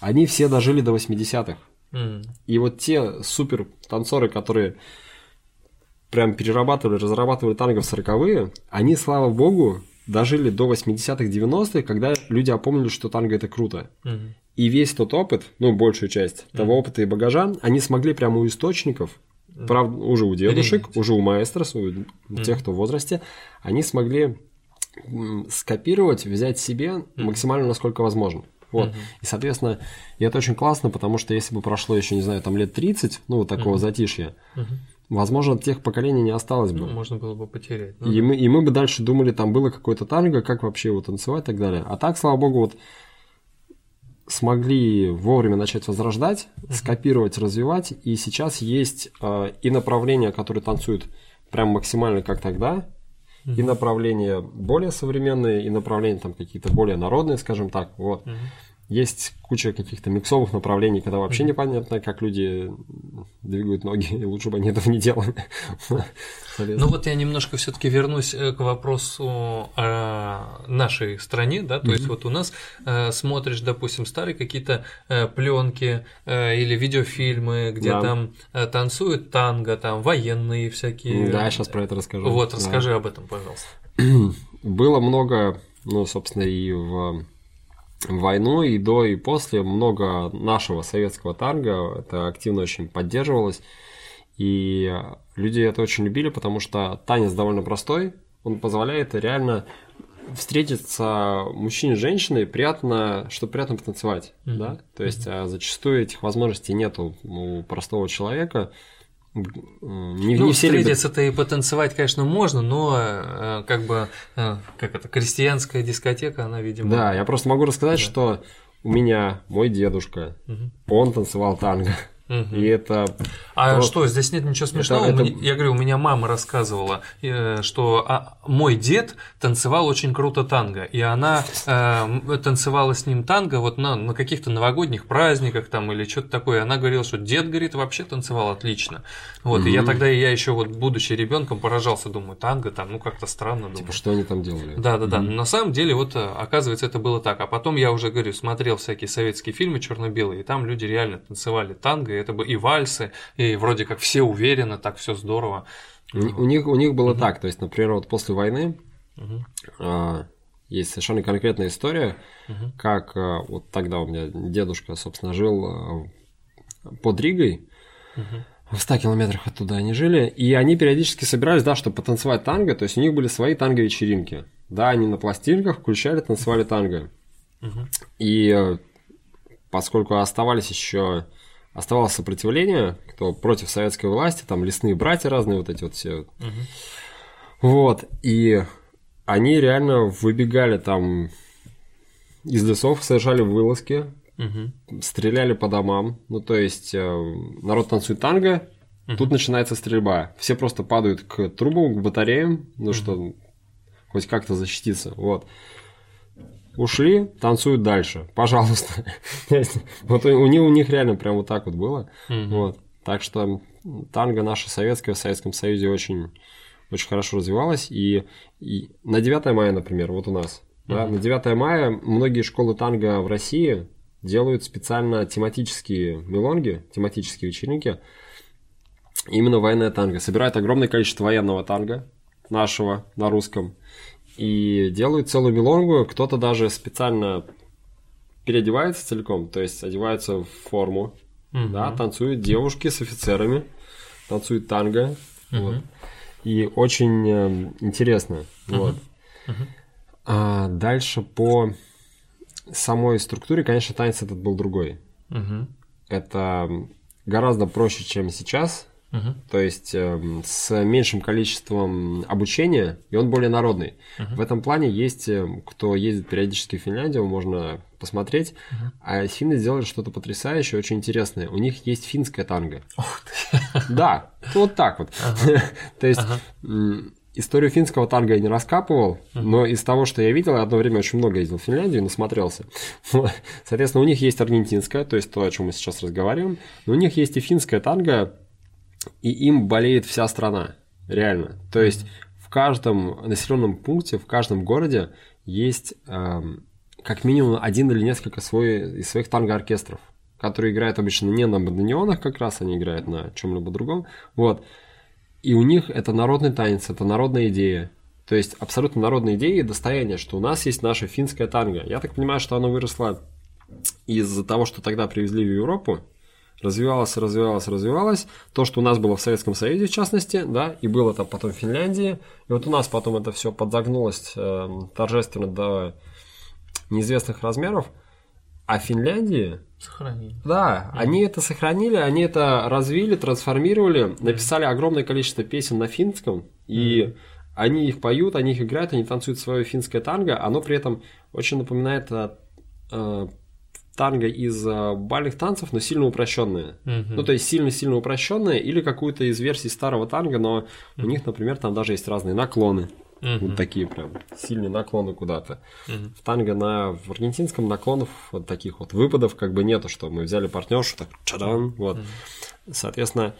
B: Они все дожили до 80-х.
A: Мгм.
B: И вот те супер танцоры, которые прям перерабатывали, разрабатывали танго в 40-е, они, слава богу, дожили до 80-х, 90-х, когда люди опомнили, что танго это круто.
A: Мгм.
B: И весь тот опыт, ну, большую часть того опыта и багажа, они смогли прямо у источников, правда, уже у дедушек,
A: Перенять.
B: уже у маэстрос, у тех, кто в возрасте, они смогли скопировать, взять себе максимально, насколько возможно. Вот. И, соответственно, и это очень классно, потому что если бы прошло еще, не знаю, там лет 30, ну, вот такого затишья,
A: Мгм.
B: возможно, тех поколений не осталось бы.
A: Ну, можно было бы потерять. Ну,
B: И мы, и мы бы дальше думали, там было какое-то танго, как вообще его танцевать и так далее. А так, слава богу, вот смогли вовремя начать возрождать, скопировать, развивать. И сейчас есть э, и направления, которые танцуют прям максимально как тогда, и направления более современные, и направления там какие-то более народные, скажем так. Вот. Есть куча каких-то миксовых направлений, когда вообще непонятно, как люди двигают ноги, и лучше бы они этого не делали.
A: Ну вот я немножко все-таки вернусь э, к вопросу о нашей стране, да, то есть вот у нас э, смотришь, допустим, старые какие-то пленки или видеофильмы, где
B: Да.
A: там э, танцуют танго, там военные всякие.
B: Да, я сейчас про это расскажу.
A: Вот,
B: Да.
A: расскажи об этом, пожалуйста.
B: Было много, ну, собственно, и в войну, и до, и после много нашего советского танго. Это активно очень поддерживалось. И люди это очень любили, потому что танец довольно простой. Он позволяет реально встретиться мужчине с женщиной, приятно, что приятно потанцевать,
A: Мгм.
B: да? То есть а, зачастую этих возможностей нету у простого человека. Не,
A: Ну,
B: не все
A: встретиться-то и потанцевать, конечно, можно, но э, как бы, э, как это, крестьянская дискотека, она, видимо...
B: Да, я просто могу рассказать, что у меня мой дедушка,
A: Мгм.
B: он танцевал танго.
A: Мгм.
B: И это...
A: А
B: просто-
A: что, здесь нет ничего смешного?
B: это-
A: Мне- Я говорю, у меня мама рассказывала, э, что а, мой дед танцевал очень круто танго, и она э, танцевала с ним танго вот на, на каких-то новогодних праздниках там или что-то такое. Она говорила, что дед, говорит, вообще танцевал отлично. Вот, и я тогда, я еще вот будучи ребенком поражался, думаю, танго там, ну как-то странно, думаю.
B: Типа, что они там делали?
A: Да, да, да. Но на самом деле, вот э, оказывается, это было так. А потом я уже говорю, смотрел всякие советские фильмы черно-белые, и там люди реально танцевали танго, это бы и вальсы, и вроде как все уверенно, так все здорово.
B: У, у них, у них было так, то есть, например, вот после войны
A: Мгм.
B: а, есть совершенно конкретная история,
A: Мгм.
B: как а, вот тогда у меня дедушка, собственно, жил а, под Ригой,
A: Мгм.
B: в 100 километрах оттуда они жили, и они периодически собирались, да, чтобы потанцевать танго, то есть у них были свои танго-вечеринки. Да, они на пластинках включали, танцевали танго.
A: Мгм.
B: И э, поскольку оставались еще оставалось сопротивление, кто против советской власти, там лесные братья разные, вот эти вот все.
A: Мгм.
B: Вот, и они реально выбегали там из лесов, совершали вылазки,
A: Мгм.
B: стреляли по домам. Ну, то есть, э, народ танцует танго, тут начинается стрельба. Все просто падают к трубам, к батареям, ну, что хоть как-то защититься. Вот. Ушли, танцуют дальше. Пожалуйста. Вот у у них, у них реально прям вот так вот было.
A: Мгм.
B: Вот. Так что танго наше советское в Советском Союзе очень, очень хорошо развивалось. И, и на 9 мая, например, вот у нас. да, на 9 мая многие школы танго в России делают специально тематические мелонги, тематические вечеринки. Именно военное танго. Собирают огромное количество военного танго нашего на русском. И делают целую мелонгу. Кто-то даже специально переодевается целиком, то есть одевается в форму,
A: Мгм.
B: да, танцуют девушки с офицерами, танцуют танго,
A: Мгм.
B: вот. И очень э, интересно, вот.
A: Мгм.
B: А дальше по самой структуре, конечно, танец этот был другой.
A: Мгм.
B: Это гораздо проще, чем сейчас. Угу. То есть э, с меньшим количеством обучения, и он более народный. Угу. В этом плане есть, э, кто ездит периодически в Финляндию, можно посмотреть. Угу. А финны сделали что-то потрясающее, очень интересное. У них есть финская танго. Да, вот так вот. То есть историю финского танго я не раскапывал, но из того, что я видел, я одно время очень много ездил в Финляндию и насмотрелся. Соответственно, у них есть аргентинская, то есть то, о чем мы сейчас разговариваем, но у них есть и финская танго, и им болеет вся страна, реально. То есть в каждом населенном пункте, в каждом городе есть эм, как минимум один или несколько свой, из своих танго-оркестров, которые играют обычно не на бандонеонах как раз, они играют на чем-либо другом. Вот. И у них это народный танец, это народная идея. То есть абсолютно народная идея и достояние, что у нас есть наша финская танго. Я так понимаю, что оно выросло из-за того, что тогда привезли в Европу, развивалось, развивалось, развивалось. То, что у нас было в Советском Союзе, в частности, да, и было там потом в Финляндии. И вот у нас потом это все подзагнулось э, торжественно до неизвестных размеров. А Финляндии...
A: Сохранили.
B: Да, mm. они это сохранили, они это развили, трансформировали, написали огромное количество песен на финском, и mm. они их поют, они их играют, они танцуют свое финское танго, оно при этом очень напоминает э, танго из э, бальных танцев, но сильно упрощенные. Mm-hmm. Ну, то есть сильно-сильно упрощенные или какую-то из версий старого танго, но mm-hmm. у них, например, там даже есть разные наклоны. Mm-hmm. Вот такие прям сильные наклоны куда-то. Mm-hmm. В танго на в аргентинском наклонов вот таких вот выпадов как бы нету, что мы взяли партнершу, так чадан, вот. Mm-hmm. Соответственно,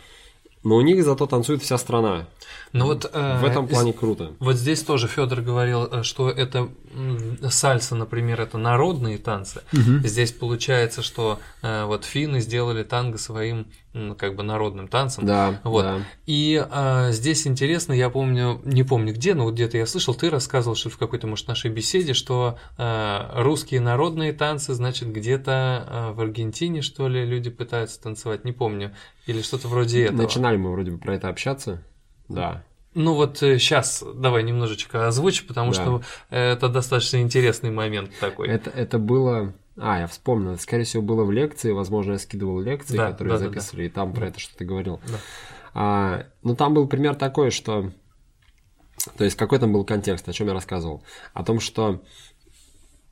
B: но у них зато танцует вся страна.
A: Ну вот,
B: э, в этом плане круто.
A: Вот здесь тоже Федор говорил, э, что это сальса, например, это народные танцы. Угу. Здесь получается, что э, вот финны сделали танго своим как бы народным танцем.
B: Да.
A: Вот.
B: Да.
A: И а, здесь интересно, я помню, не помню где, но вот где-то я слышал, ты рассказывал, что в какой-то, может, нашей беседе, что а, русские народные танцы, значит, где-то а, в Аргентине, что ли, люди пытаются танцевать, не помню, или что-то вроде этого.
B: Начинали мы вроде бы про это общаться, да.
A: Ну вот сейчас э, давай немножечко озвучь, потому да. что это достаточно интересный момент такой.
B: Это, это было... А, я вспомнил. Это, скорее всего, было в лекции. Возможно, я скидывал лекции, да, которые да, записывали, да, и там про это что-то говорил. Да. А, ну, там был пример такой, что... То есть, какой там был контекст, о чем я рассказывал? О том, что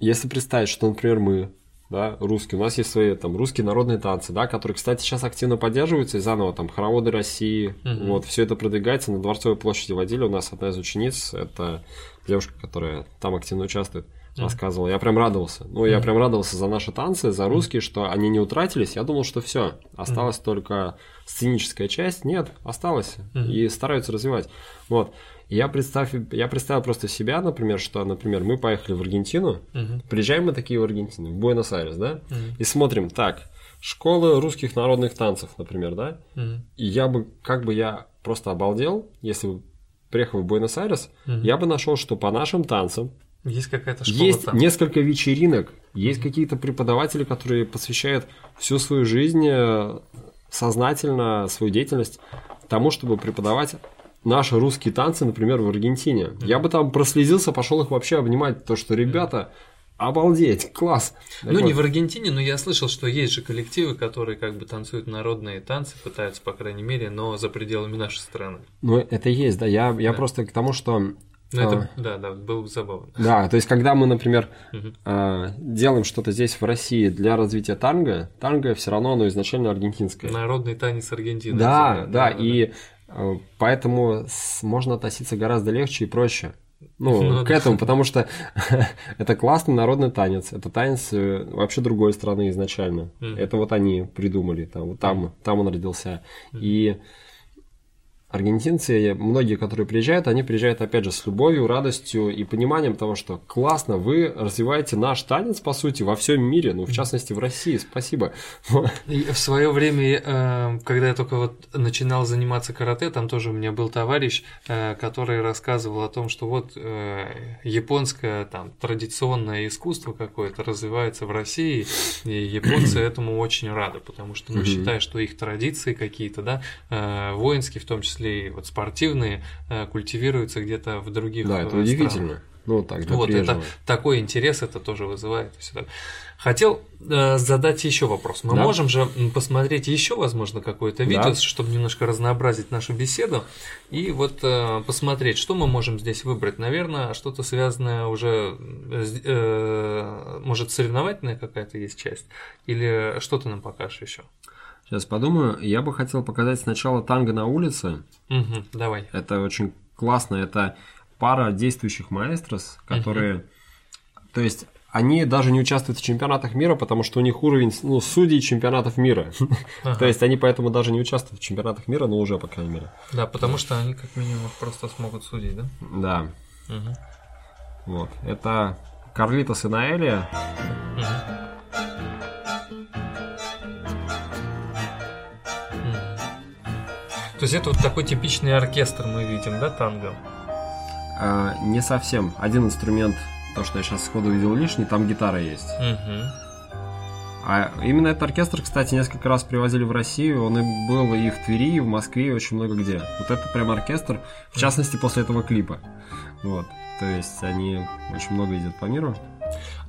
B: если представить, что, например, мы да, русские. У нас есть свои там русские народные танцы, да, которые, кстати, сейчас активно поддерживаются и заново там хороводы России. Угу. Вот, все это продвигается. На Дворцовой площади водили. У нас одна из учениц, это девушка, которая там активно участвует, рассказывала. Я прям радовался. Ну, я прям радовался за наши танцы, за русские, что они не утратились. Я думал, что все. Осталась только сценическая часть. Нет, осталось. И стараются развивать. Вот. Я, представь, я представил просто себя, например, что, например, мы поехали в Аргентину, угу. приезжаем мы такие в Аргентину, в Буэнос-Айрес, да, угу. и смотрим, так, школы русских народных танцев, например, да, угу. и я бы, как бы я просто обалдел, если бы приехал в Буэнос-Айрес, угу. я бы нашел, что по нашим танцам
A: есть какая-то школа
B: Есть
A: там.
B: несколько вечеринок, есть какие-то преподаватели, которые посвящают всю свою жизнь э, сознательно, свою деятельность тому, чтобы преподавать наши русские танцы, например, в Аргентине. Mm-hmm. Я бы там прослезился, пошел их вообще обнимать, то что ребята, обалдеть, класс.
A: Так ну, вот. не в Аргентине, но я слышал, что есть же коллективы, которые как бы танцуют народные танцы, пытаются, по крайней мере, но за пределами нашей страны.
B: Ну, это есть, да. Я, я да. просто к тому, что
A: ну, это, а, да, да, было бы забавно.
B: Да, то есть, когда мы, например, угу. а, делаем что-то здесь в России для развития танго, танго все равно оно изначально аргентинское.
A: Народный танец Аргентины.
B: Да, да, да, и. Э, поэтому можно относиться гораздо легче и проще. Ну, ну к этому, потому что это классный народный танец. Это танец э, вообще другой страны изначально. Mm-hmm. Это вот они придумали. Там, вот там, там он родился. Mm-hmm. И аргентинцы, многие, которые приезжают, они приезжают, опять же, с любовью, радостью и пониманием того, что классно, вы развиваете наш танец, по сути, во всем мире, ну, в частности, в России. Спасибо.
A: И в свое время, э, когда я только вот начинал заниматься карате, там тоже у меня был товарищ, э, который рассказывал о том, что вот э, японское там традиционное искусство какое-то развивается в России, и японцы этому очень рады, потому что, ну, считая, что их традиции какие-то, да, воинские в том числе, числе и вот спортивные, э, культивируются где-то в других
B: Да, это странах. удивительно. Ну, так,
A: Вот это такой интерес это тоже вызывает. Хотел э, задать еще вопрос. Мы
B: Да.
A: можем же посмотреть еще, возможно, какое-то видео,
B: Да.
A: чтобы немножко разнообразить нашу беседу. И вот э, посмотреть, что мы можем здесь выбрать. Наверное, что-то связанное уже, э, э, может, соревновательная какая-то есть часть? Или что ты нам покажешь еще?
B: Сейчас подумаю. Я бы хотел показать сначала танго на улице.
A: Мгм, давай.
B: Это очень классно. Это пара действующих маэстрос, которые... То есть они даже не участвуют в чемпионатах мира, потому что у них уровень ну, судей чемпионатов мира.
A: Ага.
B: То есть они поэтому даже не участвуют в чемпионатах мира, но уже, по крайней мере.
A: Да, потому что они как минимум просто смогут судить, да?
B: Да,
A: Мгм.
B: вот. Это Карлитос и Наэлия.
A: Мгм. То есть это вот такой типичный оркестр мы видим, да, танго?
B: А, не совсем. Один инструмент, то, что я сейчас сходу увидел лишний, там гитара есть.
A: Мгм.
B: А именно этот оркестр, кстати, несколько раз привозили в Россию. Он и был и в Твери, и в Москве, и очень много где. Вот это прям оркестр, в частности, после этого клипа. Вот. То есть они очень много ездят по миру.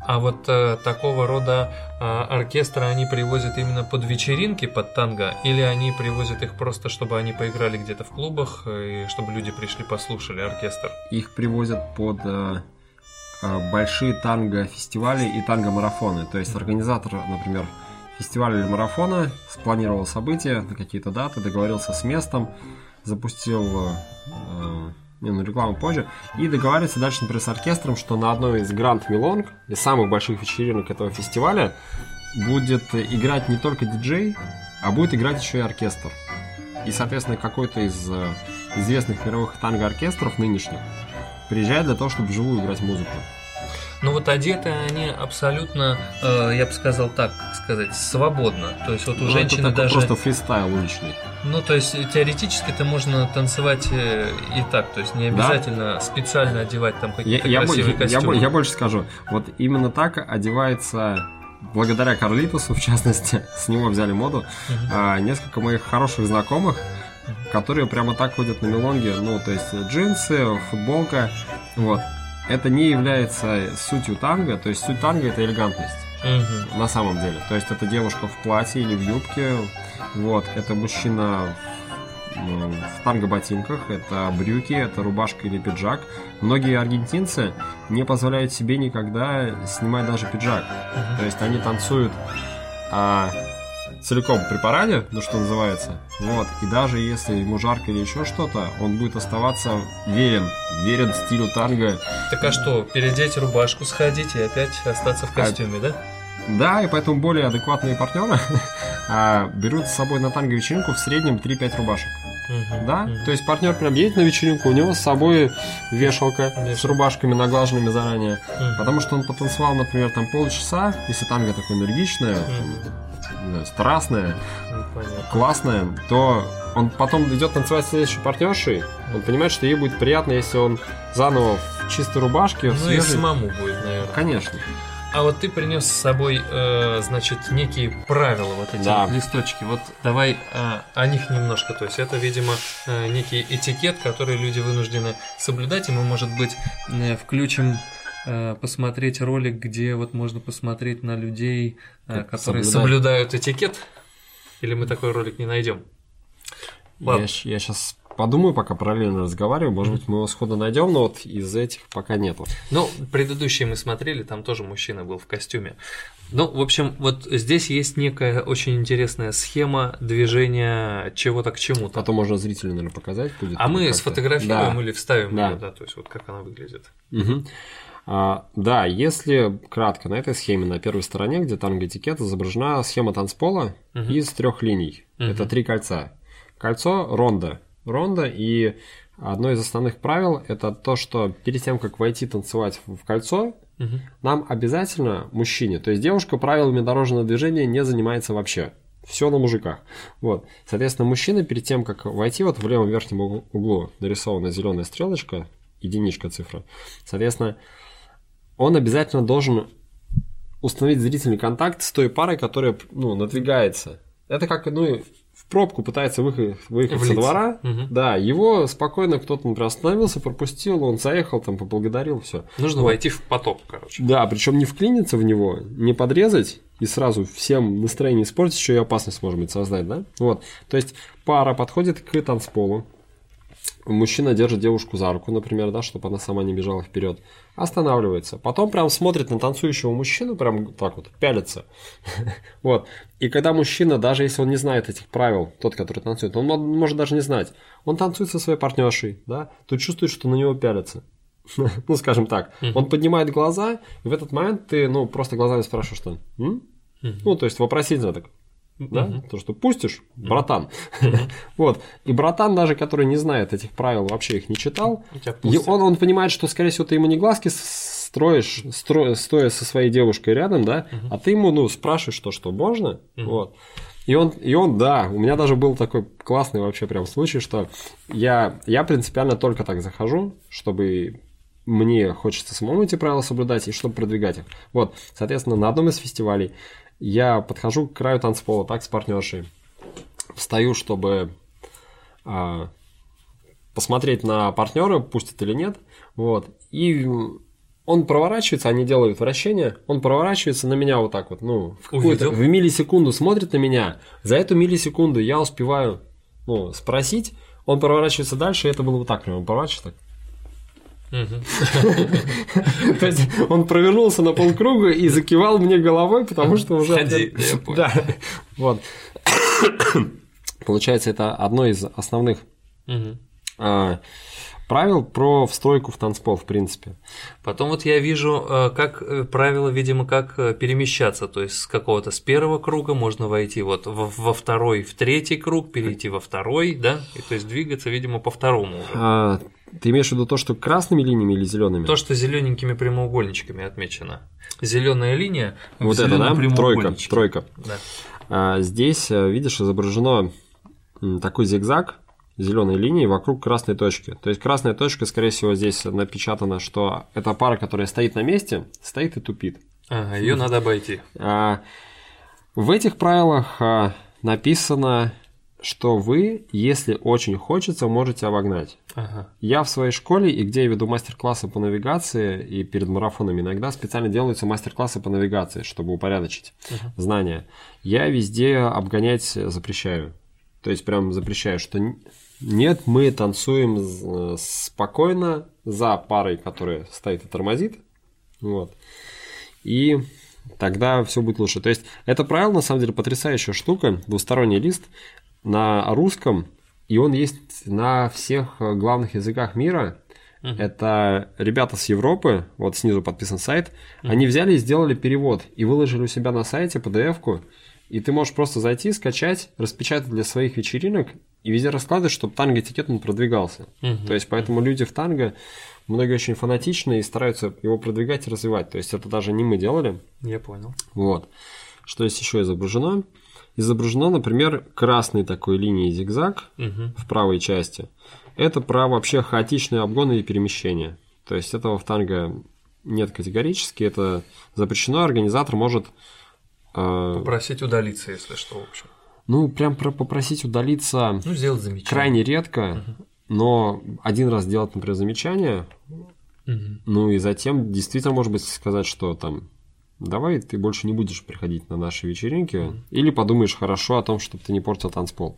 A: А вот э, такого рода э, оркестры они привозят именно под вечеринки, под танго, или они привозят их просто, чтобы они поиграли где-то в клубах, э, и чтобы люди пришли послушали оркестр?
B: Их привозят под э, э, большие танго-фестивали и танго-марафоны. То есть организатор, например, фестиваля или марафона спланировал события на какие-то даты, договорился с местом, запустил э, не, ну, рекламу позже, и договаривается дальше, например, с оркестром, что на одной из Гранд Милонг, из самых больших вечеринок этого фестиваля, будет играть не только диджей, а будет играть еще и оркестр. И, соответственно, какой-то из э, известных мировых танго-оркестров нынешних приезжает для того, чтобы вживую играть музыку.
A: Ну вот одеты они абсолютно, э, я бы сказал так, как сказать, свободно. То есть вот у
B: Ну,
A: женщины даже...
B: просто фристайл уличный.
A: Ну, то есть теоретически это можно танцевать э, и так, то есть не
B: Да.
A: обязательно специально одевать там
B: Я,
A: какие-то
B: я
A: красивые
B: я
A: костюмы.
B: я больше скажу. Вот именно так одевается, благодаря Карлитусу, в частности, с него взяли моду,
A: Мгм.
B: а, несколько моих хороших знакомых, которые прямо так ходят на мелонге, ну, то есть джинсы, футболка, вот. Это не является сутью танго, то есть суть танго это элегантность.
A: Мгм.
B: на самом деле. То есть это девушка в платье или в юбке, вот, это мужчина в, ну, в танго-ботинках, это брюки, это рубашка или пиджак. Многие аргентинцы не позволяют себе никогда снимать даже пиджак.
A: Мгм.
B: То есть они танцуют а, целиком при параде, ну что называется, вот, и даже если ему жарко или еще что-то, он будет оставаться верен, верен стилю танго,
A: Так а что, переодеть рубашку, сходить и опять остаться в
B: А
A: костюме, да?
B: Да, и поэтому более адекватные партнеры а, берут с собой на танго-вечеринку в среднем 3-5 рубашек.
A: Мгм.
B: Да?
A: Мгм.
B: То есть партнер прям едет на вечеринку, у него с собой вешалка с
A: Вешалка.
B: рубашками наглаженными заранее.
A: Мгм.
B: Потому что он потанцевал, например, там полчаса, если танго такое энергичное,
A: Мгм.
B: Страстное,
A: Ну, понятно.
B: классное, то он потом идет танцевать с следующей партнершей, он понимает, что ей будет приятно, если он заново в чистой рубашке,
A: Ну и
B: свежей.
A: самому будет, наверное.
B: Конечно.
A: А вот ты принес с собой, э, значит, некие правила, вот эти
B: Да.
A: вот листочки. Вот давай э, о них немножко. То есть это, видимо, э, некий этикет, который люди вынуждены соблюдать, и мы, может быть, э, включим э, посмотреть ролик, где вот можно посмотреть на людей, э,
B: Как
A: которые
B: соблюдают.
A: соблюдают этикет. Или мы такой ролик не найдем? Ладно.
B: Я, сейчас подумаю, пока параллельно разговариваю, может быть, мы его сходу найдем, но вот из этих пока нету.
A: Ну, предыдущие мы смотрели, там тоже мужчина был в костюме. Ну, в общем, вот здесь есть некая очень интересная схема движения чего-то к чему-то.
B: Потом можно зрителю, наверное, показать будет.
A: А мы сфотографируем
B: Да.
A: или вставим
B: Да.
A: ее, да, то есть вот как она выглядит.
B: Мгм. А, да, если кратко, на этой схеме на первой стороне, где танго этикет, изображена схема танцпола
A: Мгм.
B: из трех линий.
A: Мгм.
B: Это три кольца. Кольцо ронда. Ронда и одно из основных правил это то, что перед тем, как войти танцевать в кольцо,
A: Мгм.
B: нам обязательно мужчине, то есть девушка правилами дорожного движения не занимается вообще. Все на мужиках. Вот. Соответственно, мужчина перед тем, как войти, вот в левом верхнем уг- углу нарисована зеленая стрелочка, единичка цифра. Соответственно, он обязательно должен установить зрительный контакт с той парой, которая ну, надвигается. Это как, ну, в пробку пытается выехать, выехать со двора,
A: Мгм.
B: да, его спокойно кто-то, например, остановился, пропустил, он заехал, там, поблагодарил, все.
A: Нужно войти в поток, короче.
B: Да, причем не вклиниться в него, не подрезать и сразу всем настроение испортить, еще и опасность, может быть, создать, да? Вот. То есть пара подходит к танцполу, мужчина держит девушку за руку, например, да, чтобы она сама не бежала вперед, останавливается, потом прям смотрит на танцующего мужчину, прям так вот, пялится. Вот. И когда мужчина, даже если он не знает этих правил, тот, который танцует, он мо- может даже не знать, он танцует со своей партнершей, да, то чувствует, что на него пялятся. Ну, скажем так. Он поднимает глаза, и в этот момент ты, ну, просто глазами спрашиваешь, что? Ну, то есть вопросительно так. Да? То, что пустишь, братан. Вот. И братан, даже который не знает этих правил, вообще их не читал, и он, он понимает, что, скорее всего, ты ему не глазки строишь, стро- стоя со своей девушкой рядом, да, а ты ему, ну, спрашиваешь то, что можно, вот. И он, и он, да, у меня даже был такой классный вообще прям случай, что я, я принципиально только так захожу, чтобы мне хочется самому эти правила соблюдать и чтобы продвигать их. Вот, соответственно, на одном из фестивалей я подхожу к краю танцпола, так, с партнершей, встаю, чтобы а, посмотреть на партнера, пустят или нет, вот, и он проворачивается, они делают вращение, он проворачивается на меня вот так вот, ну, в, какую-то- в миллисекунду смотрит на меня, за эту миллисекунду я успеваю, ну, спросить, он проворачивается дальше, и это было вот так, прям, он поворачивается так. То есть он провернулся на полкруга и закивал мне головой, потому что уже...
A: Ходи, я понял.
B: Да, вот. Получается, это одно из основных правил про встройку в танцпол, в принципе.
A: Потом вот я вижу, э, как э, правило, видимо, как э, перемещаться. То есть с какого-то с первого круга можно войти вот во, второй, в третий круг, перейти во второй, да, и то есть двигаться, видимо, по второму.
B: А, ты имеешь в виду то, что красными линиями или зелеными?
A: То, что зелененькими прямоугольничками отмечено. Зеленая линия.
B: вот это, да? Тройка, тройка.
A: Да.
B: А, здесь, видишь, изображено такой зигзаг зеленой линии вокруг красной точки. То есть красная точка, скорее всего, здесь напечатано, что это пара, которая стоит на месте, стоит и тупит.
A: Ага, ее надо обойти.
B: А, в этих правилах а, написано, что вы, если очень хочется, можете обогнать.
A: Ага.
B: Я в своей школе, и где я веду мастер-классы по навигации, и перед марафонами иногда специально делаются мастер-классы по навигации, чтобы упорядочить знания. Я везде обгонять запрещаю. То есть прям запрещаю, что нет, мы танцуем з- спокойно за парой, которая стоит и тормозит. Вот. И тогда все будет лучше. То есть это правило, на самом деле, потрясающая штука, двусторонний лист на русском, и он есть на всех э, главных языках мира. Это ребята с Европы, вот снизу подписан сайт, они взяли и сделали перевод и выложили у себя на сайте PDF-ку, и ты можешь просто зайти, скачать, распечатать для своих вечеринок и везде раскладывать, чтобы танго-этикет он продвигался.
A: Мгм.
B: То есть поэтому люди в танго, многие очень фанатичны и стараются его продвигать и развивать. То есть это даже не мы делали.
A: Я понял.
B: Вот. Что есть еще изображено? Изображено, например, красной такой линией зигзаг
A: Мгм.
B: в правой части. Это про вообще хаотичные обгоны и перемещения. То есть этого в танго нет категорически, это запрещено, организатор может
A: Попросить удалиться, если что, в общем.
B: ну, прям про попросить удалиться
A: Ну, сделать замечание.
B: крайне редко, но один раз сделать, например, замечание,
A: Мгм.
B: ну и затем действительно, может быть, сказать, что там давай ты больше не будешь приходить на наши вечеринки, или подумаешь хорошо о том, чтобы ты не портил танцпол.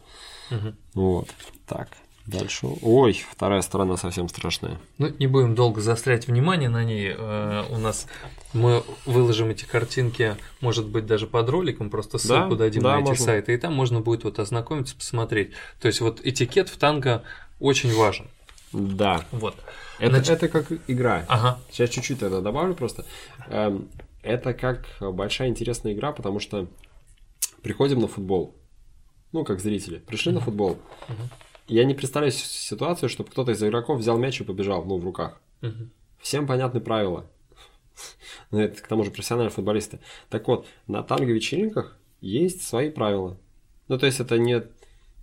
A: Мгм.
B: Вот. Так, дальше. Ой, вторая сторона совсем страшная.
A: Ну, не будем долго заострять внимание на ней. Э, У нас мы выложим эти картинки, может быть, даже под роликом, просто ссылку
B: Да,
A: дадим
B: да,
A: на эти
B: можно.
A: сайты, и там можно будет вот ознакомиться, посмотреть. То есть вот этикет в танго очень важен.
B: Да.
A: Вот.
B: Это,
A: Значит-
B: это как игра.
A: Ага.
B: Сейчас чуть-чуть это добавлю просто. Эм, Это как большая интересная игра, потому что приходим на футбол. Ну, как зрители. Пришли на футбол. Я не представляю ситуацию, чтобы кто-то из игроков взял мяч и побежал, ну, в руках.
A: Мгм.
B: Всем понятны правила. Ну, это к тому же профессиональные футболисты. Так вот, на танго-вечеринках есть свои правила. Ну, то есть это не...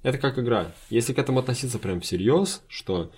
B: Это как игра. Если к этому относиться прям всерьез, что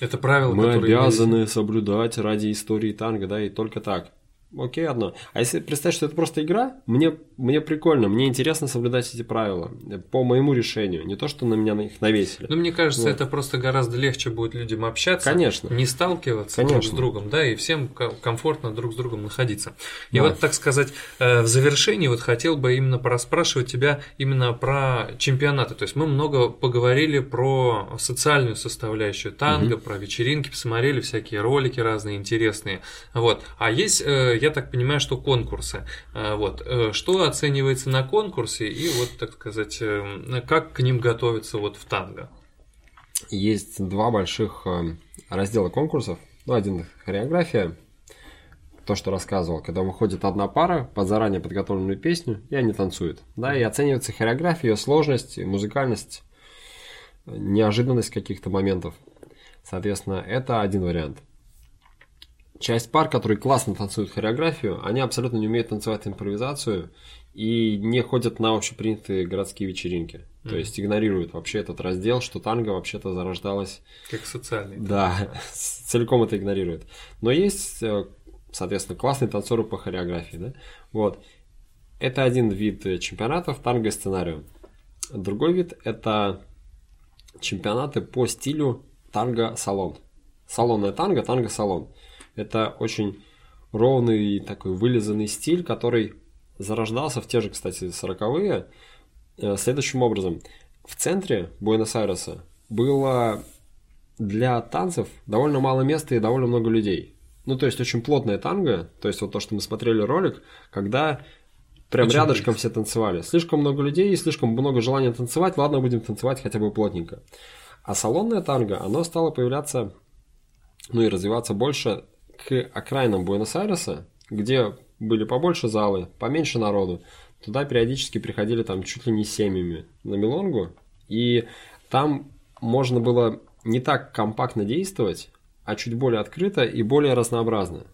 A: Это правило,
B: мы обязаны соблюдать ради истории танго, да, и только так. Окей, одно. А если представить, что это просто игра, мне, мне прикольно, мне интересно соблюдать эти правила по моему решению, не то, что на меня их навесили.
A: Ну, мне кажется, вот. это просто гораздо легче будет людям общаться,
B: Конечно.
A: не сталкиваться Конечно. друг с другом, да, и всем комфортно друг с другом находиться. И да. вот, так сказать, э, в завершении вот хотел бы именно пораспрашивать тебя именно про чемпионаты. То есть мы много поговорили про социальную составляющую танго, угу. про вечеринки, посмотрели всякие ролики разные интересные. Вот. А есть э, я так понимаю, что конкурсы. А, вот. Э, что оценивается на конкурсе и вот, так сказать, э, как к ним готовиться вот в танго?
B: Есть два больших э, раздела конкурсов. Ну, один хореография, то, что рассказывал, когда выходит одна пара под заранее подготовленную песню, и они танцуют. Да, и оценивается хореография, ее сложность, музыкальность, неожиданность каких-то моментов. Соответственно, это один вариант часть пар, которые классно танцуют хореографию, они абсолютно не умеют танцевать импровизацию и не ходят на общепринятые городские вечеринки. Mm-hmm. То есть игнорируют вообще этот раздел, что танго вообще-то зарождалось...
A: Как социальный.
B: Да, целиком это игнорирует. Но есть, э, соответственно, классные танцоры по хореографии. Да? Вот. Это один вид чемпионатов танго сценарию. Другой вид – это чемпионаты по стилю танго-салон. Салонная танго, танго-салон. Это очень ровный такой вылизанный стиль, который зарождался в те же, кстати, 40-е э, следующим образом. В центре Буэнос-Айреса было для танцев довольно мало места и довольно много людей. Ну, то есть очень плотная танго, то есть вот то, что мы смотрели ролик, когда прям очень рядышком близко. все танцевали. Слишком много людей и слишком много желания танцевать, ладно, будем танцевать хотя бы плотненько. А салонная танго, оно стало появляться, ну и развиваться больше к окраинам Буэнос-Айреса, где были побольше залы, поменьше народу, туда периодически приходили там чуть ли не семьями на Милонгу, и там можно было не так компактно действовать, а чуть более открыто и более разнообразно.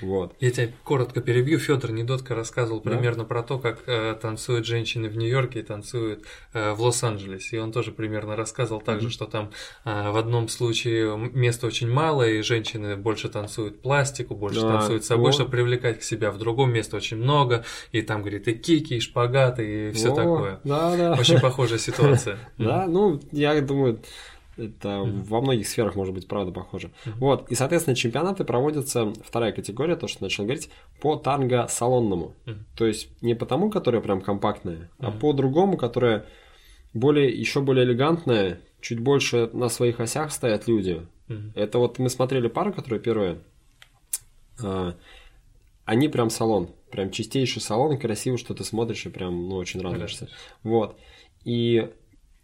B: Вот.
A: Я тебя коротко перебью. Федор Недотко рассказывал да? примерно про то, как э, танцуют женщины в Нью-Йорке и танцуют э, в Лос-Анджелесе. И он тоже примерно рассказывал также, mm-hmm. что там э, в одном случае места очень мало, и женщины больше танцуют пластику, больше да, танцуют собой, вот. чтобы привлекать к себе. В другом месте очень много, и там, говорит, и кики, и шпагаты, и все такое.
B: Да, да.
A: Очень похожая ситуация.
B: Да, ну, я думаю, это mm-hmm. во многих сферах может быть правда похоже. Mm-hmm. Вот. И, соответственно, чемпионаты проводятся, вторая категория, то, что начал говорить, по танго салонному. Mm-hmm. То есть не по тому, которое прям компактное, mm-hmm. а по другому, которое более, еще более элегантное, чуть больше на своих осях стоят люди. Mm-hmm. Это вот мы смотрели пару, которая первая. А, они прям салон. Прям чистейший салон, красиво, что ты смотришь и прям, ну, очень радуешься. Вот. И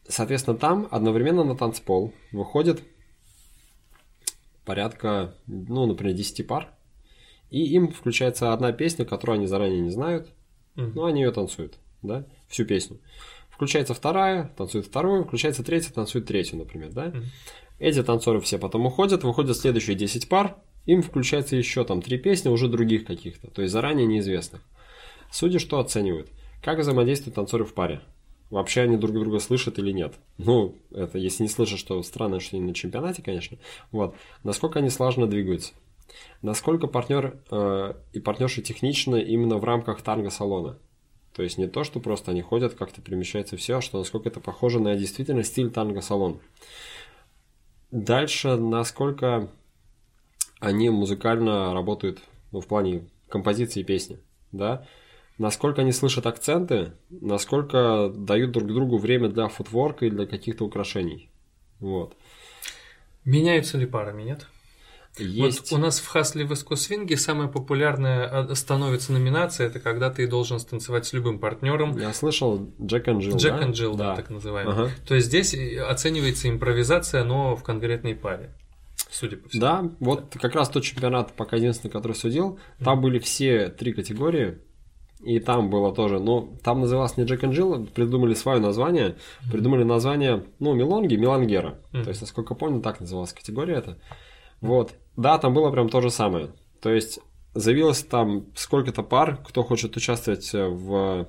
B: Соответственно, там одновременно на танцпол выходит порядка, ну, например, 10 пар. И им включается одна песня, которую они заранее не знают, mm-hmm. но они ее танцуют, да, всю песню. Включается вторая, танцует вторую, включается третья, танцует третью, например, да. Mm-hmm. Эти танцоры все потом уходят, выходят следующие 10 пар, им включается еще там три песни уже других каких-то, то есть заранее неизвестных. Судьи что оценивают? Как взаимодействуют танцоры в паре? Вообще они друг друга слышат или нет. Ну, это если не слышат, что странно, что они на чемпионате, конечно. Вот. Насколько они слаженно двигаются. Насколько партнер э, и партнерши техничны именно в рамках танго-салона. То есть не то, что просто они ходят, как-то перемещается все, а что насколько это похоже на действительно стиль танго-салон. Дальше, насколько они музыкально работают ну, в плане композиции песни. Да? Насколько они слышат акценты, насколько дают друг другу время для футворка и для каких-то украшений. Вот.
A: Меняются ли парами, нет?
B: Есть.
A: Вот у нас в Хасли в Свинге самая популярная а, становится номинация, это когда ты должен станцевать с любым партнером.
B: Я слышал Джек and Джилл,
A: Джек да? and да, да так называемый. Ага. То есть здесь оценивается импровизация, но в конкретной паре. Судя по всему.
B: Да, вот как раз тот чемпионат, пока единственный, который судил, там были все три категории, и там было тоже, ну, там называлось не Джек и Джилл, придумали свое название, придумали название, ну, Мелонги, Мелангера. Mm-hmm. То есть, насколько помню, так называлась категория это. Вот. Да, там было прям то же самое. То есть, заявилось там сколько-то пар, кто хочет участвовать в...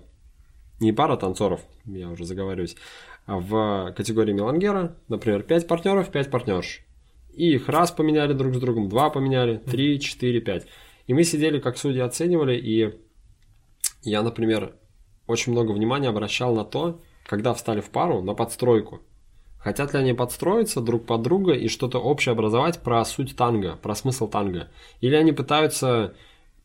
B: Не пара танцоров, я уже заговариваюсь, а в категории Мелангера, например, 5 партнеров, 5 партнерш. И их раз поменяли друг с другом, два поменяли, три, четыре, пять. И мы сидели, как судьи оценивали, и я, например, очень много внимания обращал на то, когда встали в пару, на подстройку. Хотят ли они подстроиться друг под друга и что-то общее образовать про суть танго, про смысл танго? Или они пытаются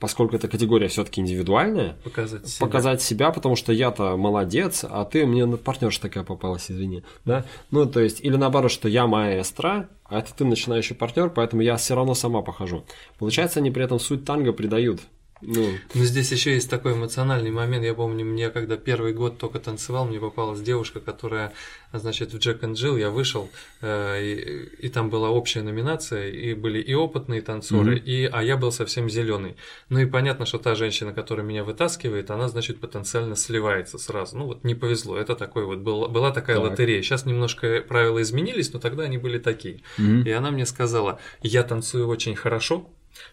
B: поскольку эта категория все-таки индивидуальная,
A: показать себя.
B: показать себя, потому что я-то молодец, а ты мне партнерша такая попалась, извини, да? Ну, то есть, или наоборот, что я маэстро, а это ты начинающий партнер, поэтому я все равно сама похожу. Получается, они при этом суть танго придают. Ну.
A: Но здесь еще есть такой эмоциональный момент. Я помню, мне когда первый год только танцевал, мне попалась девушка, которая, значит, в Джек and Jill я вышел, э, и, и там была общая номинация, и были и опытные танцоры, mm-hmm. и, а я был совсем зеленый. Ну и понятно, что та женщина, которая меня вытаскивает, она, значит, потенциально сливается сразу. Ну вот не повезло. Это такой вот был, была такая так. лотерея. Сейчас немножко правила изменились, но тогда они были такие. Mm-hmm. И она мне сказала: я танцую очень хорошо.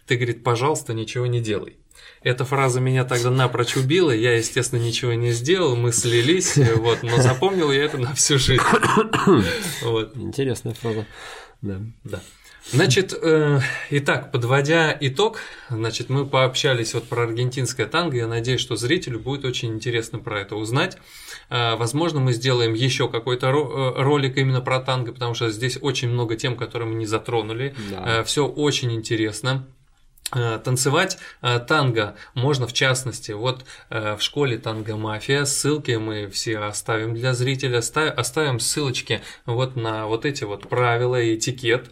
A: Ты, говорит, пожалуйста, ничего не делай. Эта фраза меня тогда напрочь убила, я, естественно, ничего не сделал, мы слились, вот, но запомнил я это на всю жизнь.
B: Вот. Интересная фраза. Да.
A: да. Значит, э, итак, подводя итог, значит, мы пообщались вот про аргентинское танго. Я надеюсь, что зрителю будет очень интересно про это узнать. Э, возможно, мы сделаем еще какой-то ро- э, ролик именно про танго, потому что здесь очень много тем, которые мы не затронули. Да. Э, Все очень интересно. Э, танцевать э, танго можно в частности. Вот э, в школе танго мафия ссылки мы все оставим для зрителя. Оставим ссылочки вот на вот эти вот правила и этикет.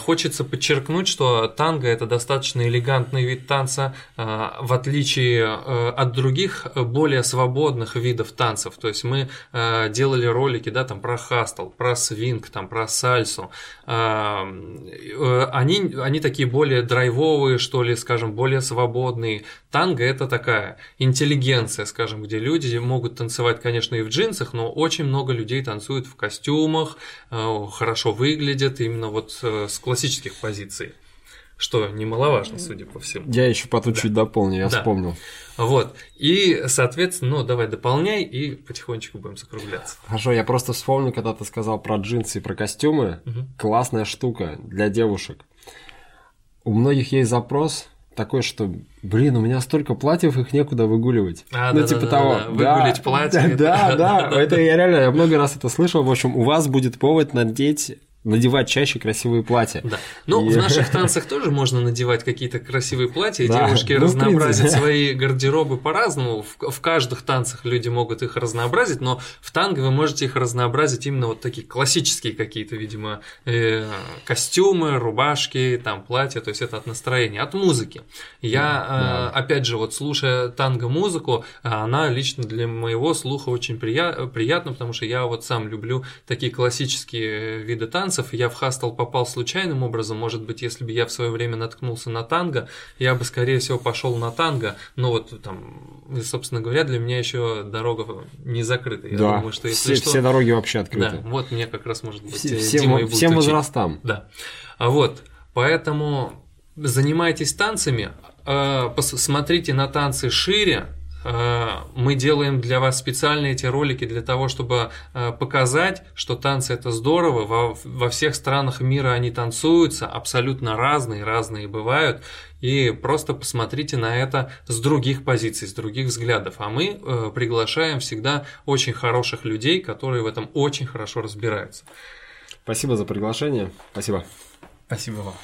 A: Хочется подчеркнуть что танго это достаточно элегантный вид танца в отличие от других более свободных видов танцев. То есть мы делали ролики да там про хастл про свинг там про сальсу. Они они такие более драйвовые что ли, скажем, более свободные. Танго это такая интеллигенция, скажем, где люди могут танцевать, конечно, и в джинсах, но очень много людей танцуют в костюмах, э, хорошо выглядят именно вот э, с классических позиций. Что немаловажно, судя по всему.
B: Я еще потом да. чуть дополню, я да. вспомнил.
A: Вот. И, соответственно, ну, давай дополняй и потихонечку будем закругляться.
B: Хорошо, я просто вспомнил, когда ты сказал про джинсы и про костюмы. Угу. Классная штука для девушек у многих есть запрос такой, что, блин, у меня столько платьев, их некуда выгуливать.
A: А, ну, да, типа да, того. Да, да. Выгулить платье.
B: Да, да, да. Это я реально, я много раз это слышал. В общем, у вас будет повод надеть надевать чаще красивые платья.
A: Да. Ну, и... в наших танцах тоже можно надевать какие-то красивые платья, и да. девушки ну, разнообразят свои гардеробы по-разному. В, в каждых танцах люди могут их разнообразить, но в танго вы можете их разнообразить именно вот такие классические какие-то, видимо, э, костюмы, рубашки, там, платья, то есть это от настроения, от музыки. Я, да, э, опять же, вот слушая танго-музыку, она лично для моего слуха очень прия- приятна, потому что я вот сам люблю такие классические виды танца, танцев, я в хастл попал случайным образом, может быть, если бы я в свое время наткнулся на танго, я бы, скорее всего, пошел на танго, но вот там, собственно говоря, для меня еще дорога не закрыта. Я
B: да, думаю, что если все, что... все дороги вообще открыты.
A: Да, вот мне как раз может быть
B: все, всем, всем возрастам.
A: Да, а вот, поэтому занимайтесь танцами, а, смотрите на танцы шире, Э, мы делаем для вас специально эти ролики для того, чтобы э, показать, что танцы это здорово. Во, во всех странах мира они танцуются, абсолютно разные, разные бывают. И просто посмотрите на это с других позиций, с других взглядов. А мы э, приглашаем всегда очень хороших людей, которые в этом очень хорошо разбираются.
B: Спасибо за приглашение. Спасибо.
A: Спасибо вам.